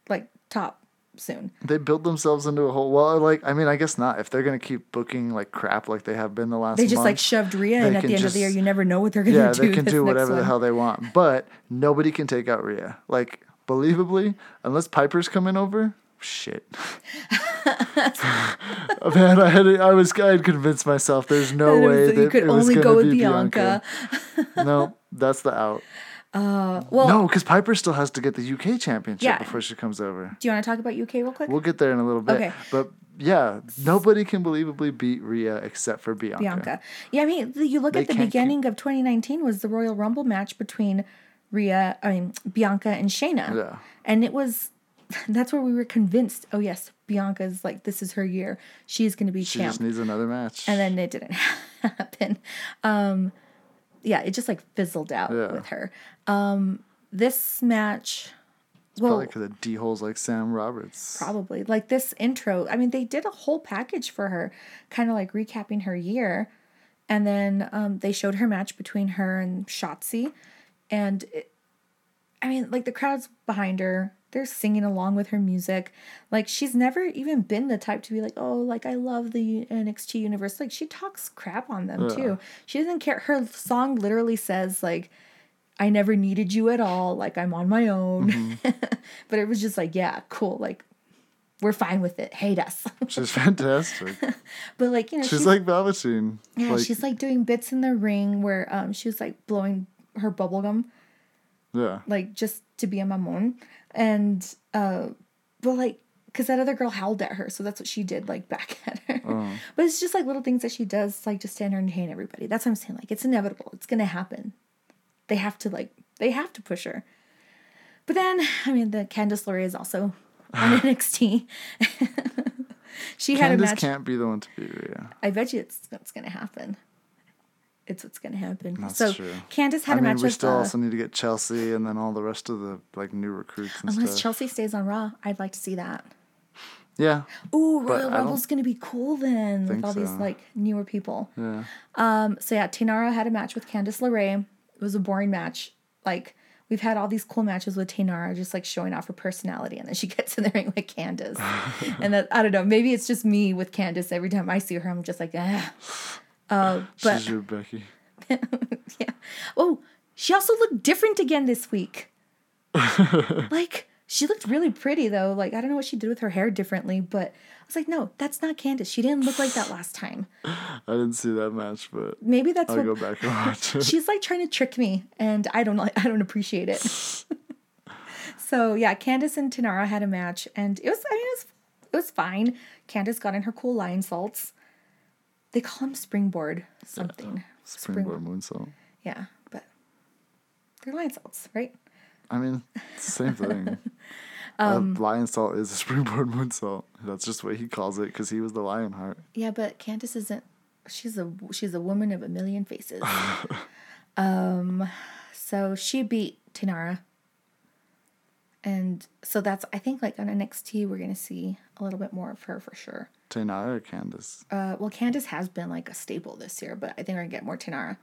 like top soon. They build themselves into a whole. Well, like I mean, I guess not. If they're gonna keep booking like crap like they have been the last. They just like shoved Rhea in at the end of the year. You never know what they're gonna Yeah, do. they can do whatever the hell they want, but nobody can take out Rhea. Like believably, unless Piper's coming over. Shit. Man, I had I was I had convinced myself there's no And it was- way that you could it was only go with be Bianca. no, that's the out. Well, No, because Piper still has to get the UK championship Yeah. before she comes over. do you want to talk about UK real quick? We'll get there in a little bit. Okay. But yeah, nobody can believably beat Rhea except for Bianca. Bianca. Yeah, I mean, you look They at the beginning of 2019 was the Royal Rumble match between Rhea, I mean Bianca and Shayna. Yeah. And it was that's where we were convinced, oh yes, Bianca's like this is her year. She's going to be champion. She champ. just needs another match. and then it didn't happen. Um yeah, it just like fizzled out Yeah. with her. Um this match well, Probably because of D holes like Sam Roberts. Probably. Like this intro, I mean, they did a whole package for her, kind of like recapping her year. And then um, they showed her match between her and Shotzi. And it, I mean, like the crowd's behind her. They're singing along with her music. Like she's never even been the type to be like, oh, like I love the NXT universe. Like she talks crap on them Yeah. too. She doesn't care. Her song literally says like, I never needed you at all. Like I'm on my own. Mm-hmm. but it was just like, yeah, cool. Like we're fine with it. Hate us. She's fantastic. but like you know, she's, like Velveteen. yeah, like, she's like doing bits in the ring where um she was like blowing her bubble gum yeah. like just to be a mamon and uh but like because that other girl howled at her so that's what she did like back at her. Oh. but it's just like little things that she does like just to entertain everybody. That's what i'm saying like it's inevitable. It's gonna happen. They have to like they have to push her. But then i mean the candice LeRae is also on nxt she had a Candice match can't be the one to beat yeah. i bet you it's what's gonna happen it's what's gonna happen That's so true. candice had I a mean, match we with still uh, also need to get Chelsea and then all the rest of the like new recruits and unless stuff. chelsea stays on raw i'd like to see that yeah, Ooh, Royal Rumble's gonna be cool then with all these like newer people. yeah. Um, so yeah, Taynara had a match with Candice LeRae. It was a boring match. Like we've had all these cool matches with Taynara, just like showing off her personality, and then she gets in the ring with Candice. and that I don't know, maybe it's just me with Candice. Every time I see her, I'm just like, ah. Uh, but She's your Becky. yeah. Oh, she also looked different again this week. like she looked really pretty though. Like I don't know what she did with her hair differently, but I was like, no, that's not Candice. She didn't look like that last time. I didn't see that match, but Maybe that's I'll what go back and watch it. she's like trying to trick me, and I don't like. I don't appreciate it. so yeah, Candice and Taynara had a match, and it was. I mean, it was. It was fine. Candice got in her cool lionsaults. They call them springboard something. Springboard moonsault. Yeah, but they're lionsaults, right? I mean, same thing. Um, a lionsault is a springboard moonsault. That's just what he calls it because he was the lion heart. Yeah, but Candice isn't. She's a she's a woman of a million faces. um, so she beat Taynara, and so that's I think like on NXT we're gonna see a little bit more of her for sure. Taynara or Candice? Uh, well, Candice has been like a staple this year, but I think we're gonna get more Taynara.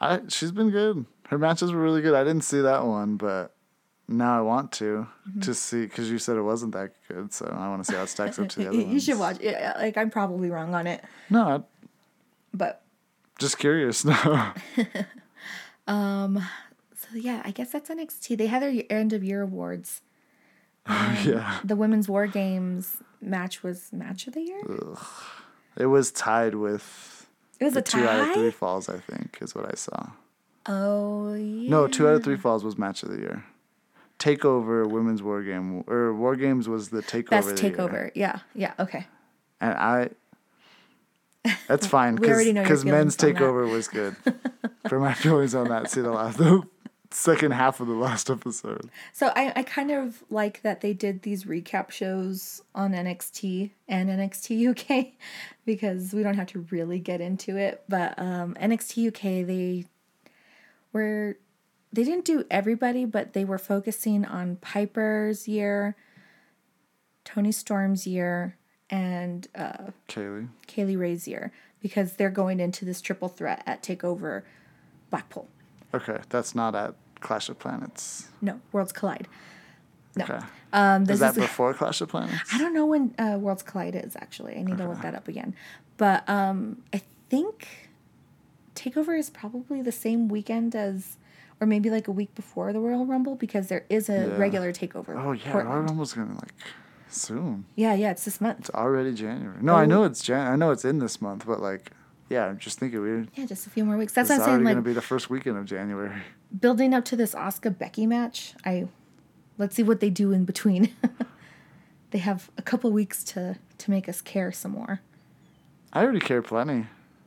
I she's been good. Her matches were really good. I didn't see that one, but now I want to Mm-hmm. to see because you said it wasn't that good. So I want to see how it stacks up to the other You ones. should watch. Yeah, like I'm probably wrong on it, No, I'm but just curious. No, so yeah, I guess that's NXT. They had their end of year awards. Um, yeah, The women's war games match was match of the year. it was tied with It was a two out of three falls. I think is what I saw. Oh yeah. No, two out of three falls was match of the year. Takeover women's war game or war games was the takeover. Best takeover. Yeah. Yeah. Okay. and I. That's fine We already know because men's feelings on that. takeover was good. For my feelings on that, see the last the second half of the last episode. So I, I kind of like that they did these recap shows on NXT and NXT UK because we don't have to really get into it. But um, NXT UK they were they didn't do everybody, but they were focusing on Piper's year, Toni Storm's year, and uh, Kaylee, Kay Lee Ray's year because they're going into this triple threat at Takeover Blackpool. okay, that's not at Clash of Planets. No, Worlds Collide. No. Okay, Um, this is that is before Clash of Planets? I don't know when uh, Worlds Collide is actually. I need to look that up again. But um, I think Takeover is probably the same weekend as, or maybe like a week before the Royal Rumble because there is a Yeah. regular Takeover. Oh yeah, Portland. Royal Rumble's gonna like soon. Yeah, yeah, it's this month. It's already January. No, I Oh. know it's Jan. I know it's in this month, but like, yeah, I'm just thinking weird. Yeah, just a few more weeks. That's what I'm saying. gonna be the first weekend of January. Building up to this Asuka Becky match. I let's see what they do in between. they have a couple weeks to to make us care some more. I already care plenty.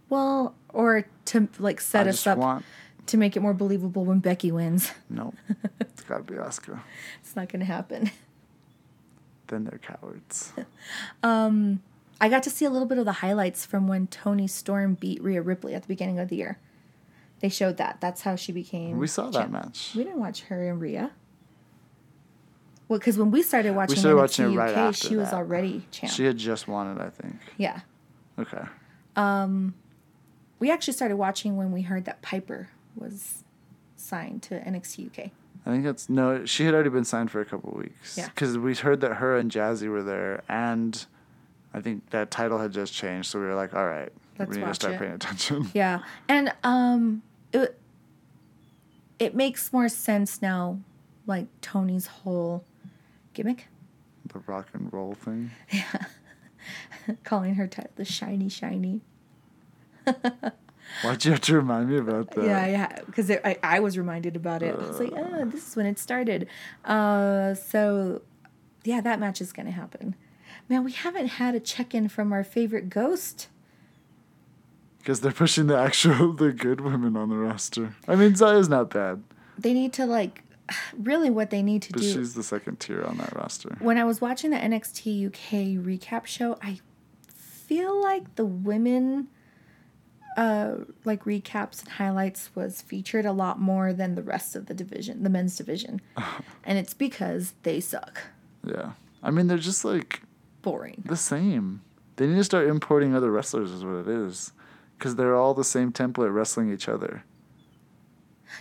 Well, or to like set I us up want to make it more believable when Becky wins. no. it's gotta be Asuka. It's not going to happen. Then they're cowards. um, I got to see a little bit of the highlights from when Toni Storm beat Rhea Ripley at the beginning of the year. They showed that. That's how she became. We saw that champ. match. We didn't watch her and Rhea. Well, because when we started watching we started NXT watching it right UK, after she was that. already champ. She had just won it, I think. yeah. Okay. Um, we actually started watching when we heard that Piper was signed to NXT UK. I think it's no. She had already been signed for a couple weeks. Yeah. Because we heard that her and Jazzy were there, and I think that title had just changed. So we were like, all right, Let's we need to start it. paying attention. Yeah, and um, it it makes more sense now, like Toni's whole gimmick, the rock and roll thing. Yeah, calling her title the shiny shiny. Why'd you have to remind me about that? Yeah, yeah, because I, I was reminded about it. I was like, oh, this is when it started. Uh, so, yeah, that match is gonna happen. Man, we haven't had a check in from our favorite ghost. Because they're pushing the actual, the good women on the roster. I mean, Zaya's not bad, They need to like, really, what they need to but do. she's the second tier on that roster. when I was watching the NXT UK recap show, I feel like the women uh like recaps and highlights was featured a lot more than the rest of the division, the men's division. and it's because they suck. Yeah. I mean, they're just like Boring. the same. They need to start importing other wrestlers, is what it is. Because they're all the same template wrestling each other.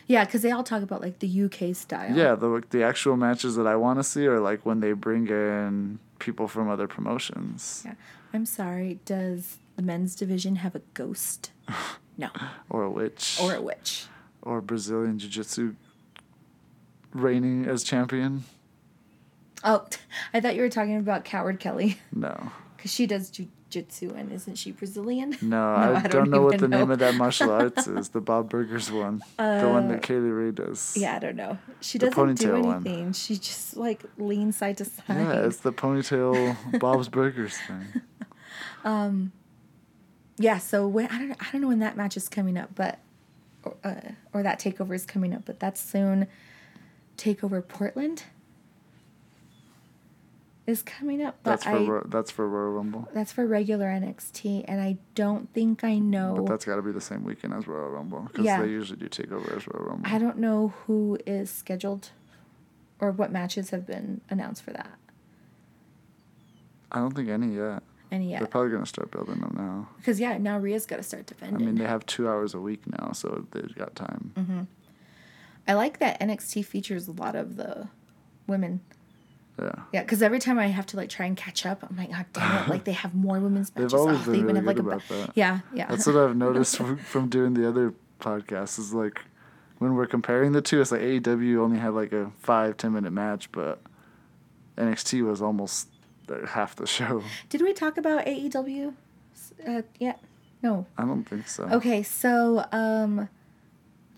Yeah, because they all talk about like the UK style. Yeah, the the actual matches that I want to see are like when they bring in people from other promotions Yeah. I'm sorry, does the men's division have a ghost? No. or a witch Or a witch. or Brazilian Jiu Jitsu reigning as champion. Oh, I thought you were talking about Coward Kelly. No, Because she does jujitsu and isn't she Brazilian? no, I, I don't, don't know what the name of that martial arts is. The Bob Burgers one, the one that Kay Lee Ray does. Uh, Yeah, I don't know. She The doesn't do ponytail one. anything. She just like leans side to side. Yeah, it's the ponytail Bob's Burgers thing. Yeah, so when I don't I don't know when that match is coming up, but or, uh, or that takeover is coming up, but that's soon. Takeover Portland is coming up, but That's for I that's for Royal Rumble. that's for regular NXT, and I don't think I know. But that's got to be the same weekend as Royal Rumble because Yeah. they usually do take over as Royal Rumble. I don't know who is scheduled, or what matches have been announced for that. I don't think any yet. Any yet? They're probably gonna start building them now. Because yeah, now Rhea's got to start defending. I mean, they have two hours a week now, so they've got time. Mm-hmm. I like that NXT features a lot of the women. Yeah, Yeah, because every time I have to like try and catch up, I'm like, God damn it! Like they have more women's matches. They've always Oh, been they really have like good a ba- about that. yeah, yeah. that's what I've noticed from, from doing the other podcasts. Is like when we're comparing the two, it's like AEW only had like a five ten minute match, but NXT was almost half the show. Did we talk about AEW? Uh, yeah, no. I don't think so. Okay, so um,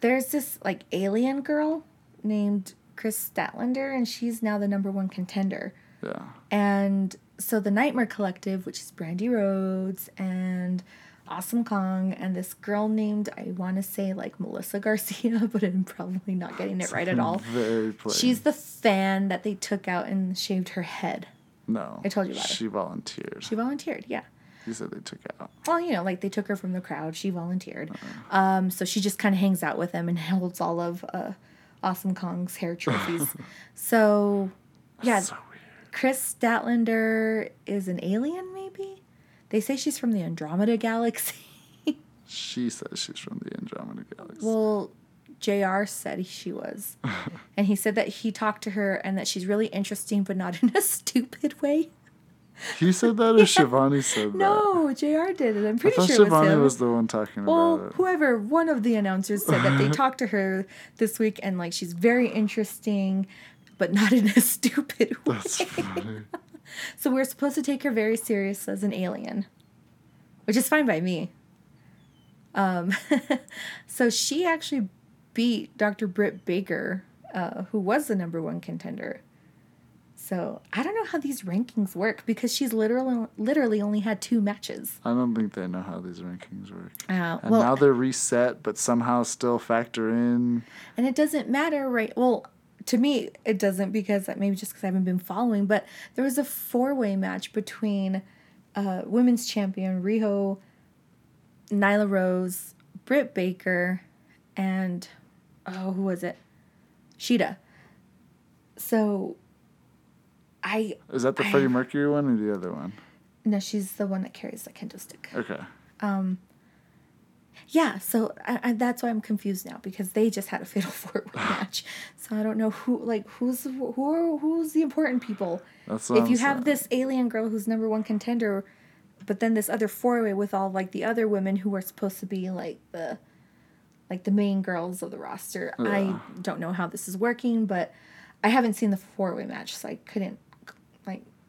there's this like alien girl named Kris Statlander, and she's now the number one contender. Yeah. And so the Nightmare Collective, which is Brandi Rhodes and Awesome Kong, and this girl named, I want to say like Melissa Garcia, but I'm probably not getting it right at all. Very plain. She's the fan that they took out and shaved her head. no. I told you about it. She volunteered. She volunteered, yeah. You said they took out. Well, you know, like they took her from the crowd. She volunteered. Um, so she just kind of hangs out with them and holds all of uh, Awesome Kong's hair trophies. so, yeah, So. Kris Statlander is an alien, maybe? They say she's from the Andromeda Galaxy. She says she's from the Andromeda Galaxy. well, JR said she was. and he said that he talked to her and that she's really interesting, but not in a stupid way. He said that or Shivani said that? No, JR did it. I'm pretty sure it was Shivani was the one talking Well, about it. Well, whoever, one of the announcers said that they talked to her this week and like she's very interesting, but not in a stupid way. That's funny. So we're supposed to take her very serious as an alien, which is fine by me. Um, so she actually beat Dr. Britt Baker, uh, who was the number one contender. So I don't know how these rankings work because she's literally literally only had two matches. I don't think they know how these rankings work. Uh, And well, now they're reset, but somehow still factor in. And it doesn't matter, right? Well, to me, it doesn't because maybe just because I haven't been following, but there was a four way match between uh, women's champion Riho, Nyla Rose, Britt Baker, and oh, who was it? Shida. So I, Is that the I- Freddie Mercury one or the other one? no, she's the one that carries the kendo stick. Okay. Um, yeah, so I, I, that's why I'm confused now because they just had a fatal four way match. So I don't know who like who's who are who's the important people. That's what if I'm you have this alien girl who's number one contender, but then this other four way with all like the other women who are supposed to be like the like the main girls of the roster. I don't know how this is working, but I haven't seen the four way match, so I couldn't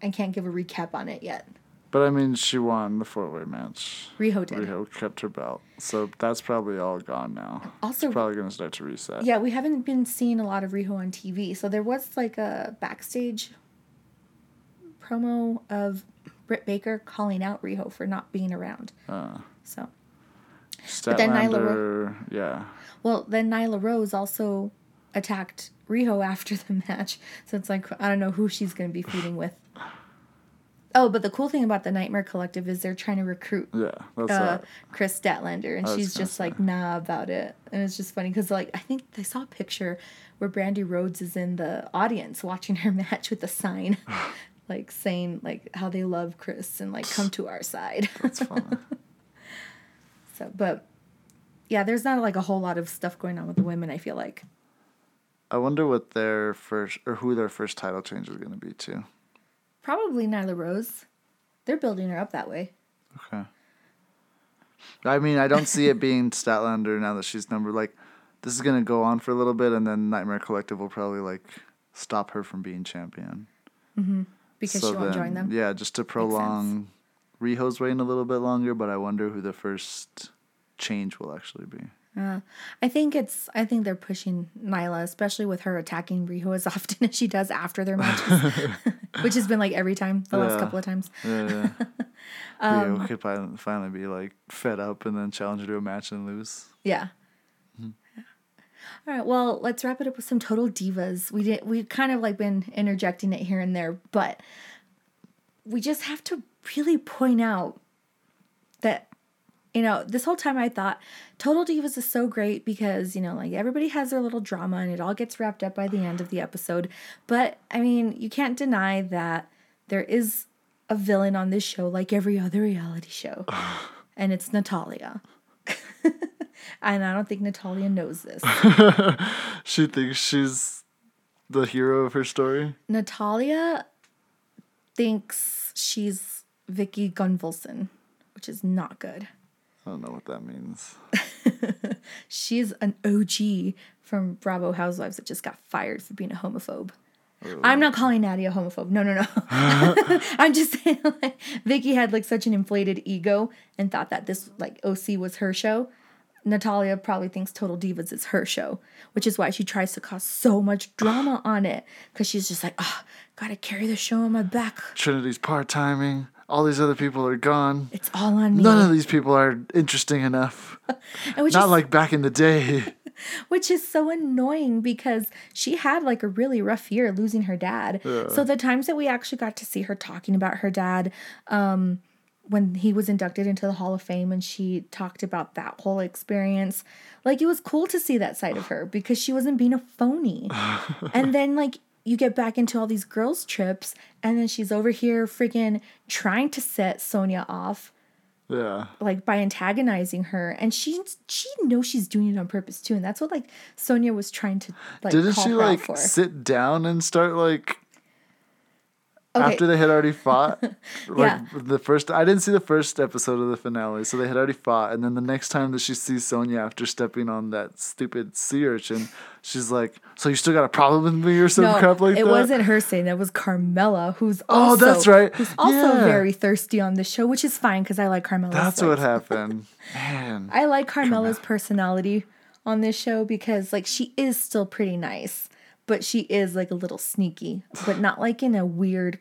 I can't give a recap on it yet. But I mean, she won the four way match. Riho did. Riho kept her belt, so that's probably all gone now. Also- it's probably gonna start to reset. Yeah, we haven't been seeing a lot of Riho on TV. So there was like a backstage promo of Britt Baker calling out Riho for not being around. Uh, So, But then Nyla Statlander, yeah. well, then Nyla Rose also attacked Riho after the match. So it's like, I don't know who she's going to be feuding with. Oh, but the cool thing about the Nightmare Collective is they're trying to recruit Yeah, that's uh, Kris Statlander, and she's just say. like nah about it, and it's just funny because like I think I saw a picture where Brandi Rhodes is in the audience watching her match with a sign, like saying like how they love Kris and like come to our side. That's fun. so, but yeah, there's not like a whole lot of stuff going on with the women. I feel like I wonder what their first or who their first title change is gonna be too. Probably Nyla Rose. They're building her up that way. Okay. I mean, I don't see it being Statlander now that she's number like. This is gonna go on for a little bit, and then Nightmare Collective will probably like stop her from being champion. Mm-hmm. Because So she won't join them. Yeah, just to prolong Riho's reign a little bit longer, but I wonder who the first change will actually be. Uh, I think it's. I think they're pushing Nyla, especially with her attacking Riho as often as she does after their matches, which has been like every time the last couple of times. Yeah, yeah. Um, Riho could finally be like fed up and then challenge her to a match and lose. Yeah. Mm-hmm. Yeah. All right. Well, let's wrap it up with some total divas. We did. We kind of like been interjecting it here and there, but we just have to really point out you know this whole time I thought total divas is so great because you know like everybody has their little drama and it all gets wrapped up by the end of the episode. But I mean, you can't deny that there is a villain on this show like every other reality show, and it's Natalya. and I don't think Natalya knows this. She thinks she's the hero of her story. Natalya thinks she's Vicki Gunvalson, which is not good. I don't know what that means. She's an OG from Bravo Housewives that just got fired for being a homophobe. Oh. I'm not calling Natty a homophobe. No, no, no. I'm just saying like Vicki had like such an inflated ego and thought that this like OC was her show. Natalya probably thinks Total Divas is her show, which is why she tries to cause so much drama on it because she's just like, oh, gotta carry the show on my back. Trinity's part timing. All these other people are gone. It's all on me. None of these people are interesting enough. And which Not is, like back in the day. which is so annoying because she had like a really rough year losing her dad. Yeah. So the times that we actually got to see her talking about her dad, um, when he was inducted into the Hall of Fame and she talked about that whole experience, like it was cool to see that side of her because she wasn't being a phony. and then like you get back into all these girls trips and then she's over here freaking trying to set Sonya off Yeah. like by antagonizing her and she she knows she's doing it on purpose too and that's what like sonya was trying to like Didn't she like for sit down and start like okay after they had already fought? like Yeah. the first I didn't see the first episode of the finale, so they had already fought, and then the next time that she sees Sonya after stepping on that stupid sea urchin, she's like, So you still got a problem with me or some no, crap like it that? wasn't her saying that was Carmella, who's Oh, also that's right. who's also Yeah. very thirsty on the show, which is fine because I like Carmella. That's what happened. Man. I like Carmella's personality on this show because like she is still pretty nice, but she is like a little sneaky, but not like in a weird,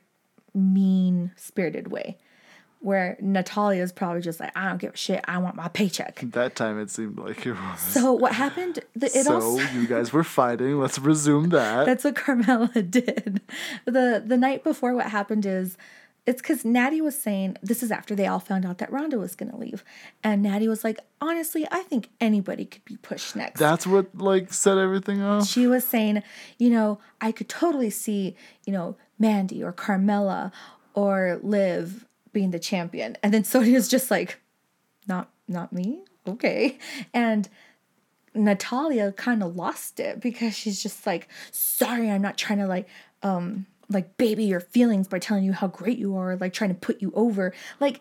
mean spirited way. Where Natalya is probably just like, I don't give a shit. I want my paycheck. that time it seemed like it was. So what happened? The, it so also you guys were fighting. Let's resume that. that's what Carmella did. the The night before, what happened is it's because Natty was saying this is after they all found out that Ronda was gonna leave, and Natty was like, honestly, I think anybody could be pushed next. That's what like set everything off. she was saying, you know, I could totally see, you know, Mandy or Carmella or Liv being the champion, and then Sonya's just like, not not me. okay. And Natalya kind of lost it because she's just like, sorry, I'm not trying to like, um, like baby your feelings by telling you how great you are, like trying to put you over. Like,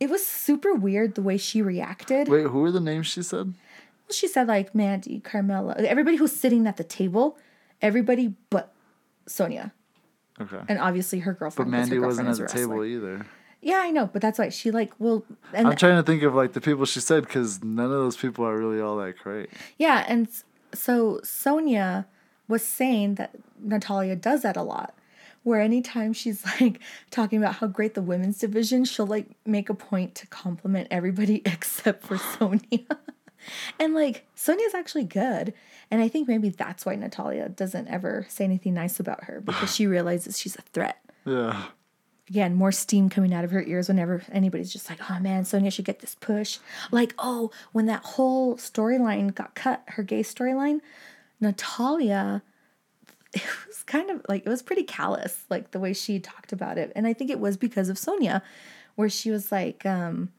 it was super weird the way she reacted. Wait, who were the names she said? Well, she said like Mandy, Carmella, everybody who's sitting at the table, everybody but Sonya, Okay. and obviously her girlfriend. But Mandy her wasn't at the table either. Yeah, I know, but that's why she like well, and I'm trying to think of like the people she said because none of those people are really all that great. yeah, and so Sonya was saying that Natalya does that a lot. Where anytime she's like talking about how great the women's division, she'll like make a point to compliment everybody except for Sonya. and like Sonya's actually good. And I think maybe that's why Natalya doesn't ever say anything nice about her because she realizes she's a threat. Yeah. Again, more steam coming out of her ears whenever anybody's just like, oh man, Sonya should get this push. Like, oh, when that whole storyline got cut, her gay storyline, Natalya, it was kind of like, it was pretty callous, like the way she talked about it. And I think it was because of Sonya, where she was like, um,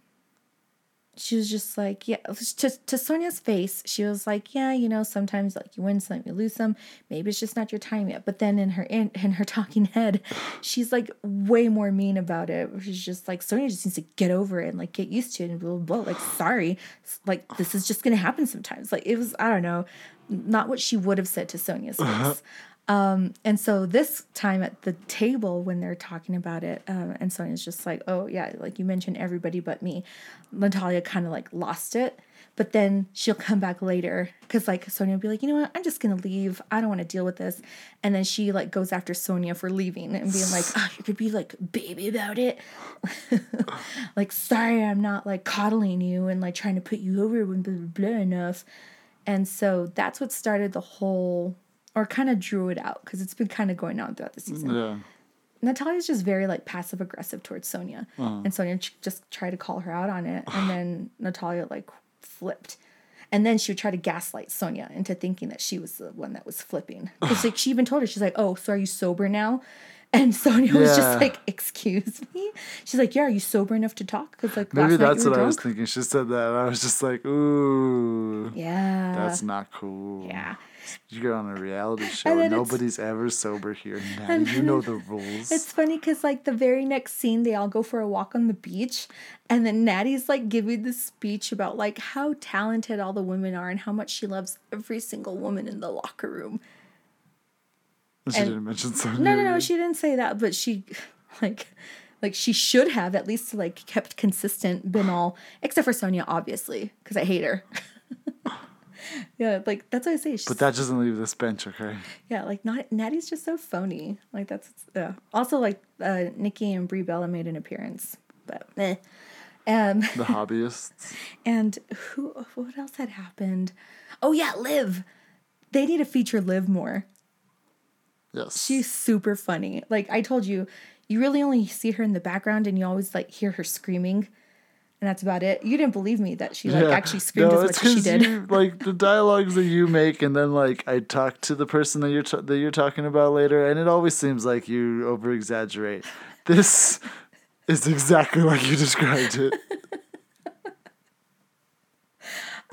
she was just like, yeah, to, to Sonya's face, she was like, yeah, you know, sometimes like you win some, you lose some. Maybe it's just not your time yet. But then in her in, in her talking head, she's like way more mean about it. She's just like, Sonya just needs to get over it and like get used to it and blah blah. blah. Like, sorry, like this is just gonna happen sometimes. Like it was, I don't know, not what she would have said to Sonya's uh-huh. face. Um, and so this time at the table when they're talking about it, um, and Sonya's just like, oh yeah, like you mentioned everybody but me. Natalya kind of like lost it, but then she'll come back later because like Sonya will be like, you know what, I'm just gonna leave. I don't want to deal with this. And then she like goes after Sonya for leaving and being like, oh, you could be like baby about it. like, sorry, I'm not like coddling you and like trying to put you over when blah blah blah enough. And so that's what started the whole, or kind of drew it out because it's been kind of going on throughout the season. Yeah. Natalya's just very like passive aggressive towards Sonya, uh-huh. and Sonya ch- just tried to call her out on it, and then Natalya like flipped, and then she would try to gaslight Sonya into thinking that she was the one that was flipping. Because like she even told her, she's like, "Oh, so are you sober now?" And Sonya was just like, "Excuse me." She's like, "Yeah, are you sober enough to talk?" Because like Maybe that's what I was thinking. She said that, and I was just like, ooh, Yeah, that's not cool. yeah. You're on a reality show. it's- Nobody's ever sober here. Now you know the rules. It's funny because like the very next scene, they all go for a walk on the beach, and then Natty's like giving this speech about like how talented all the women are and how much she loves every single woman in the locker room. she and- didn't mention Sonya. No, no, no, she didn't say that, but she like like she should have at least like kept consistent, been all except for Sonya, obviously, because I hate her. yeah, like that's what I say. She's, But that doesn't leave this bench, okay? Yeah, like not Natty's just so phony. Like that's yeah. Also, like uh, Nikki and Brie Bella made an appearance, but eh. Um, The hobbyists. and who? What else had happened? Oh yeah, Liv. They need to feature Liv more. Yes. She's super funny. Like I told you, you really only see her in the background, and you always like hear her screaming, and that's about it. You didn't believe me that she like Yeah. actually screamed No, as much as she did. You, like the dialogues that you make, and then like I talk to the person that you're t- that you're talking about later, and it always seems like you over exaggerate. This is exactly like you described it.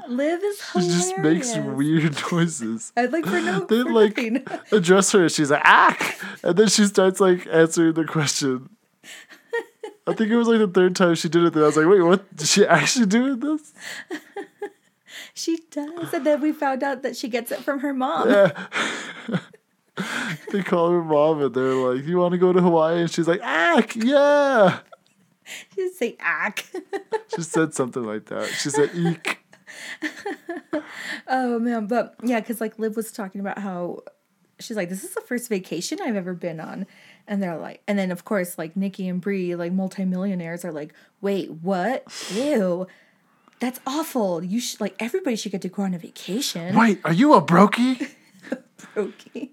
Liv is hilarious. She just makes weird noises. I'd like for no They like nothing. address her, and she's like ah, and then she starts like answering the question. I think it was like the third time she did it. That I was like, wait, what? Did she actually doing this? She does, and then we found out that she gets it from her mom. They call her mom, and they're like, "You want to go to Hawaii?" And she's like, "Ack, yeah." She didn't say ack. She said something like that. She said eek. oh man, but yeah, because like Liv was talking about how she's like, this is the first vacation I've ever been on, and they're like, and then of course like Nikki and Brie, like multimillionaires, are like, wait, what? Ew. That's awful. You should like everybody should get to go on a vacation. Wait, are you a brokey? Okay.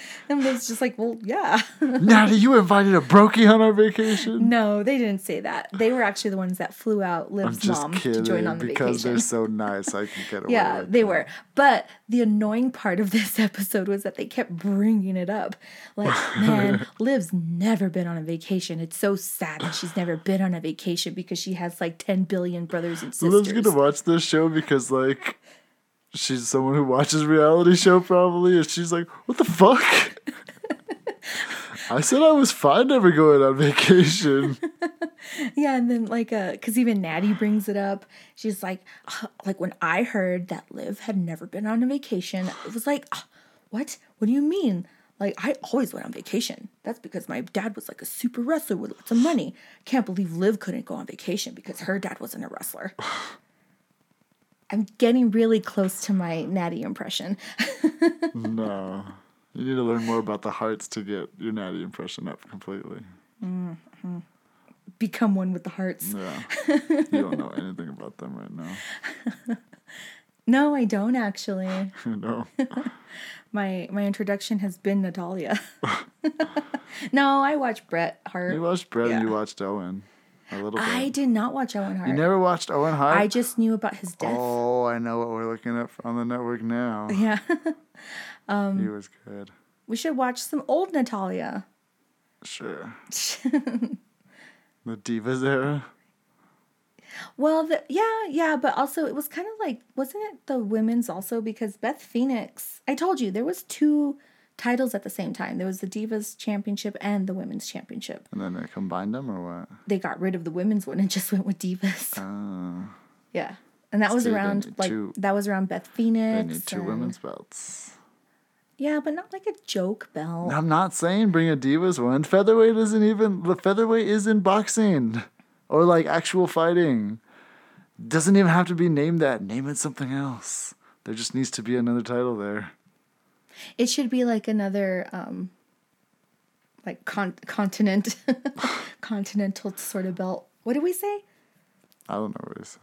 And Liv's just like, well, yeah. Natty, you invited a brokey on our vacation? no, they didn't say that. They were actually the ones that flew out I'm Liv's just mom kidding to join on the because vacation. they're so nice. I can get away. Yeah, they that. were. But the annoying part of this episode was that they kept bringing it up. Like, man, Liv's never been on a vacation. It's so sad that she's never been on a vacation because she has like 10 billion brothers and sisters. Liv's gonna watch this show because like she's someone who watches reality show probably, and she's like, "What the fuck." I said I was fine never going on vacation. Yeah, and then like uh cuz even Natty brings it up. She's like "Uh, like when I heard that Liv had never been on a vacation, it was like, "Uh, "What? What do you mean?" Like I always went on vacation. That's because my dad was like a super wrestler with lots of money. Can't believe Liv couldn't go on vacation because her dad wasn't a wrestler. I'm getting really close to my Natty impression. no. You need to learn more about the hearts to get your natty impression up completely. Mm-hmm. Become one with the hearts. Yeah. you don't know anything about them right now. No, I don't actually. no. My my introduction has been Natalya. no, I watch Bret Hart. You watched Bret and you Yeah. watched Owen. A little bit. I did not watch Owen Hart. you never watched Owen Hart? I just knew about his death. Oh, I know what we're looking at on the network now. Yeah. um, he was good. we should watch some old Natalya. Sure. the Divas era? Well, the, yeah, yeah, but also it was kind of like wasn't it the women's also because Beth Phoenix. I told you there was two titles at the same time. There was the Divas Championship and the Women's Championship. And then they combined them or what? They got rid of the women's one and just went with Divas. Oh. yeah. And that was around like two- that was around Beth Phoenix. They need two and- women's belts. Yeah, but not like a joke belt. I'm not saying bring a Divas one. Featherweight isn't even. The featherweight is in boxing or like actual fighting. Doesn't even have to be named that. Name it something else. There just needs to be another title there. It should be like another um like con- continent continental sort of belt. What did we say? I don't know what it's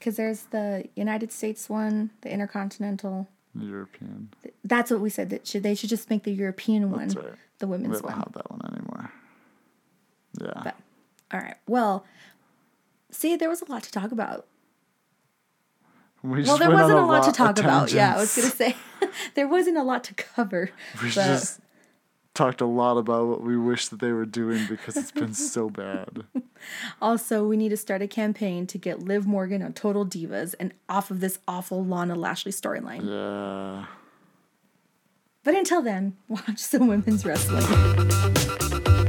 Cuz there's the United States one, the intercontinental. European. That's what we said that should they should just make the European one right. the We don't one. have that one anymore. Yeah. But all right. Well, see there was a lot to talk about. We Well, there wasn't a lot to talk about. Yeah, I was going to say there wasn't a lot to cover. We but- just talked a lot about what we wish that they were doing because it's been so bad. Also, we need to start a campaign to get Liv Morgan on Total Divas and off of this awful Lana Lashley storyline. Yeah. But until then, watch some women's wrestling.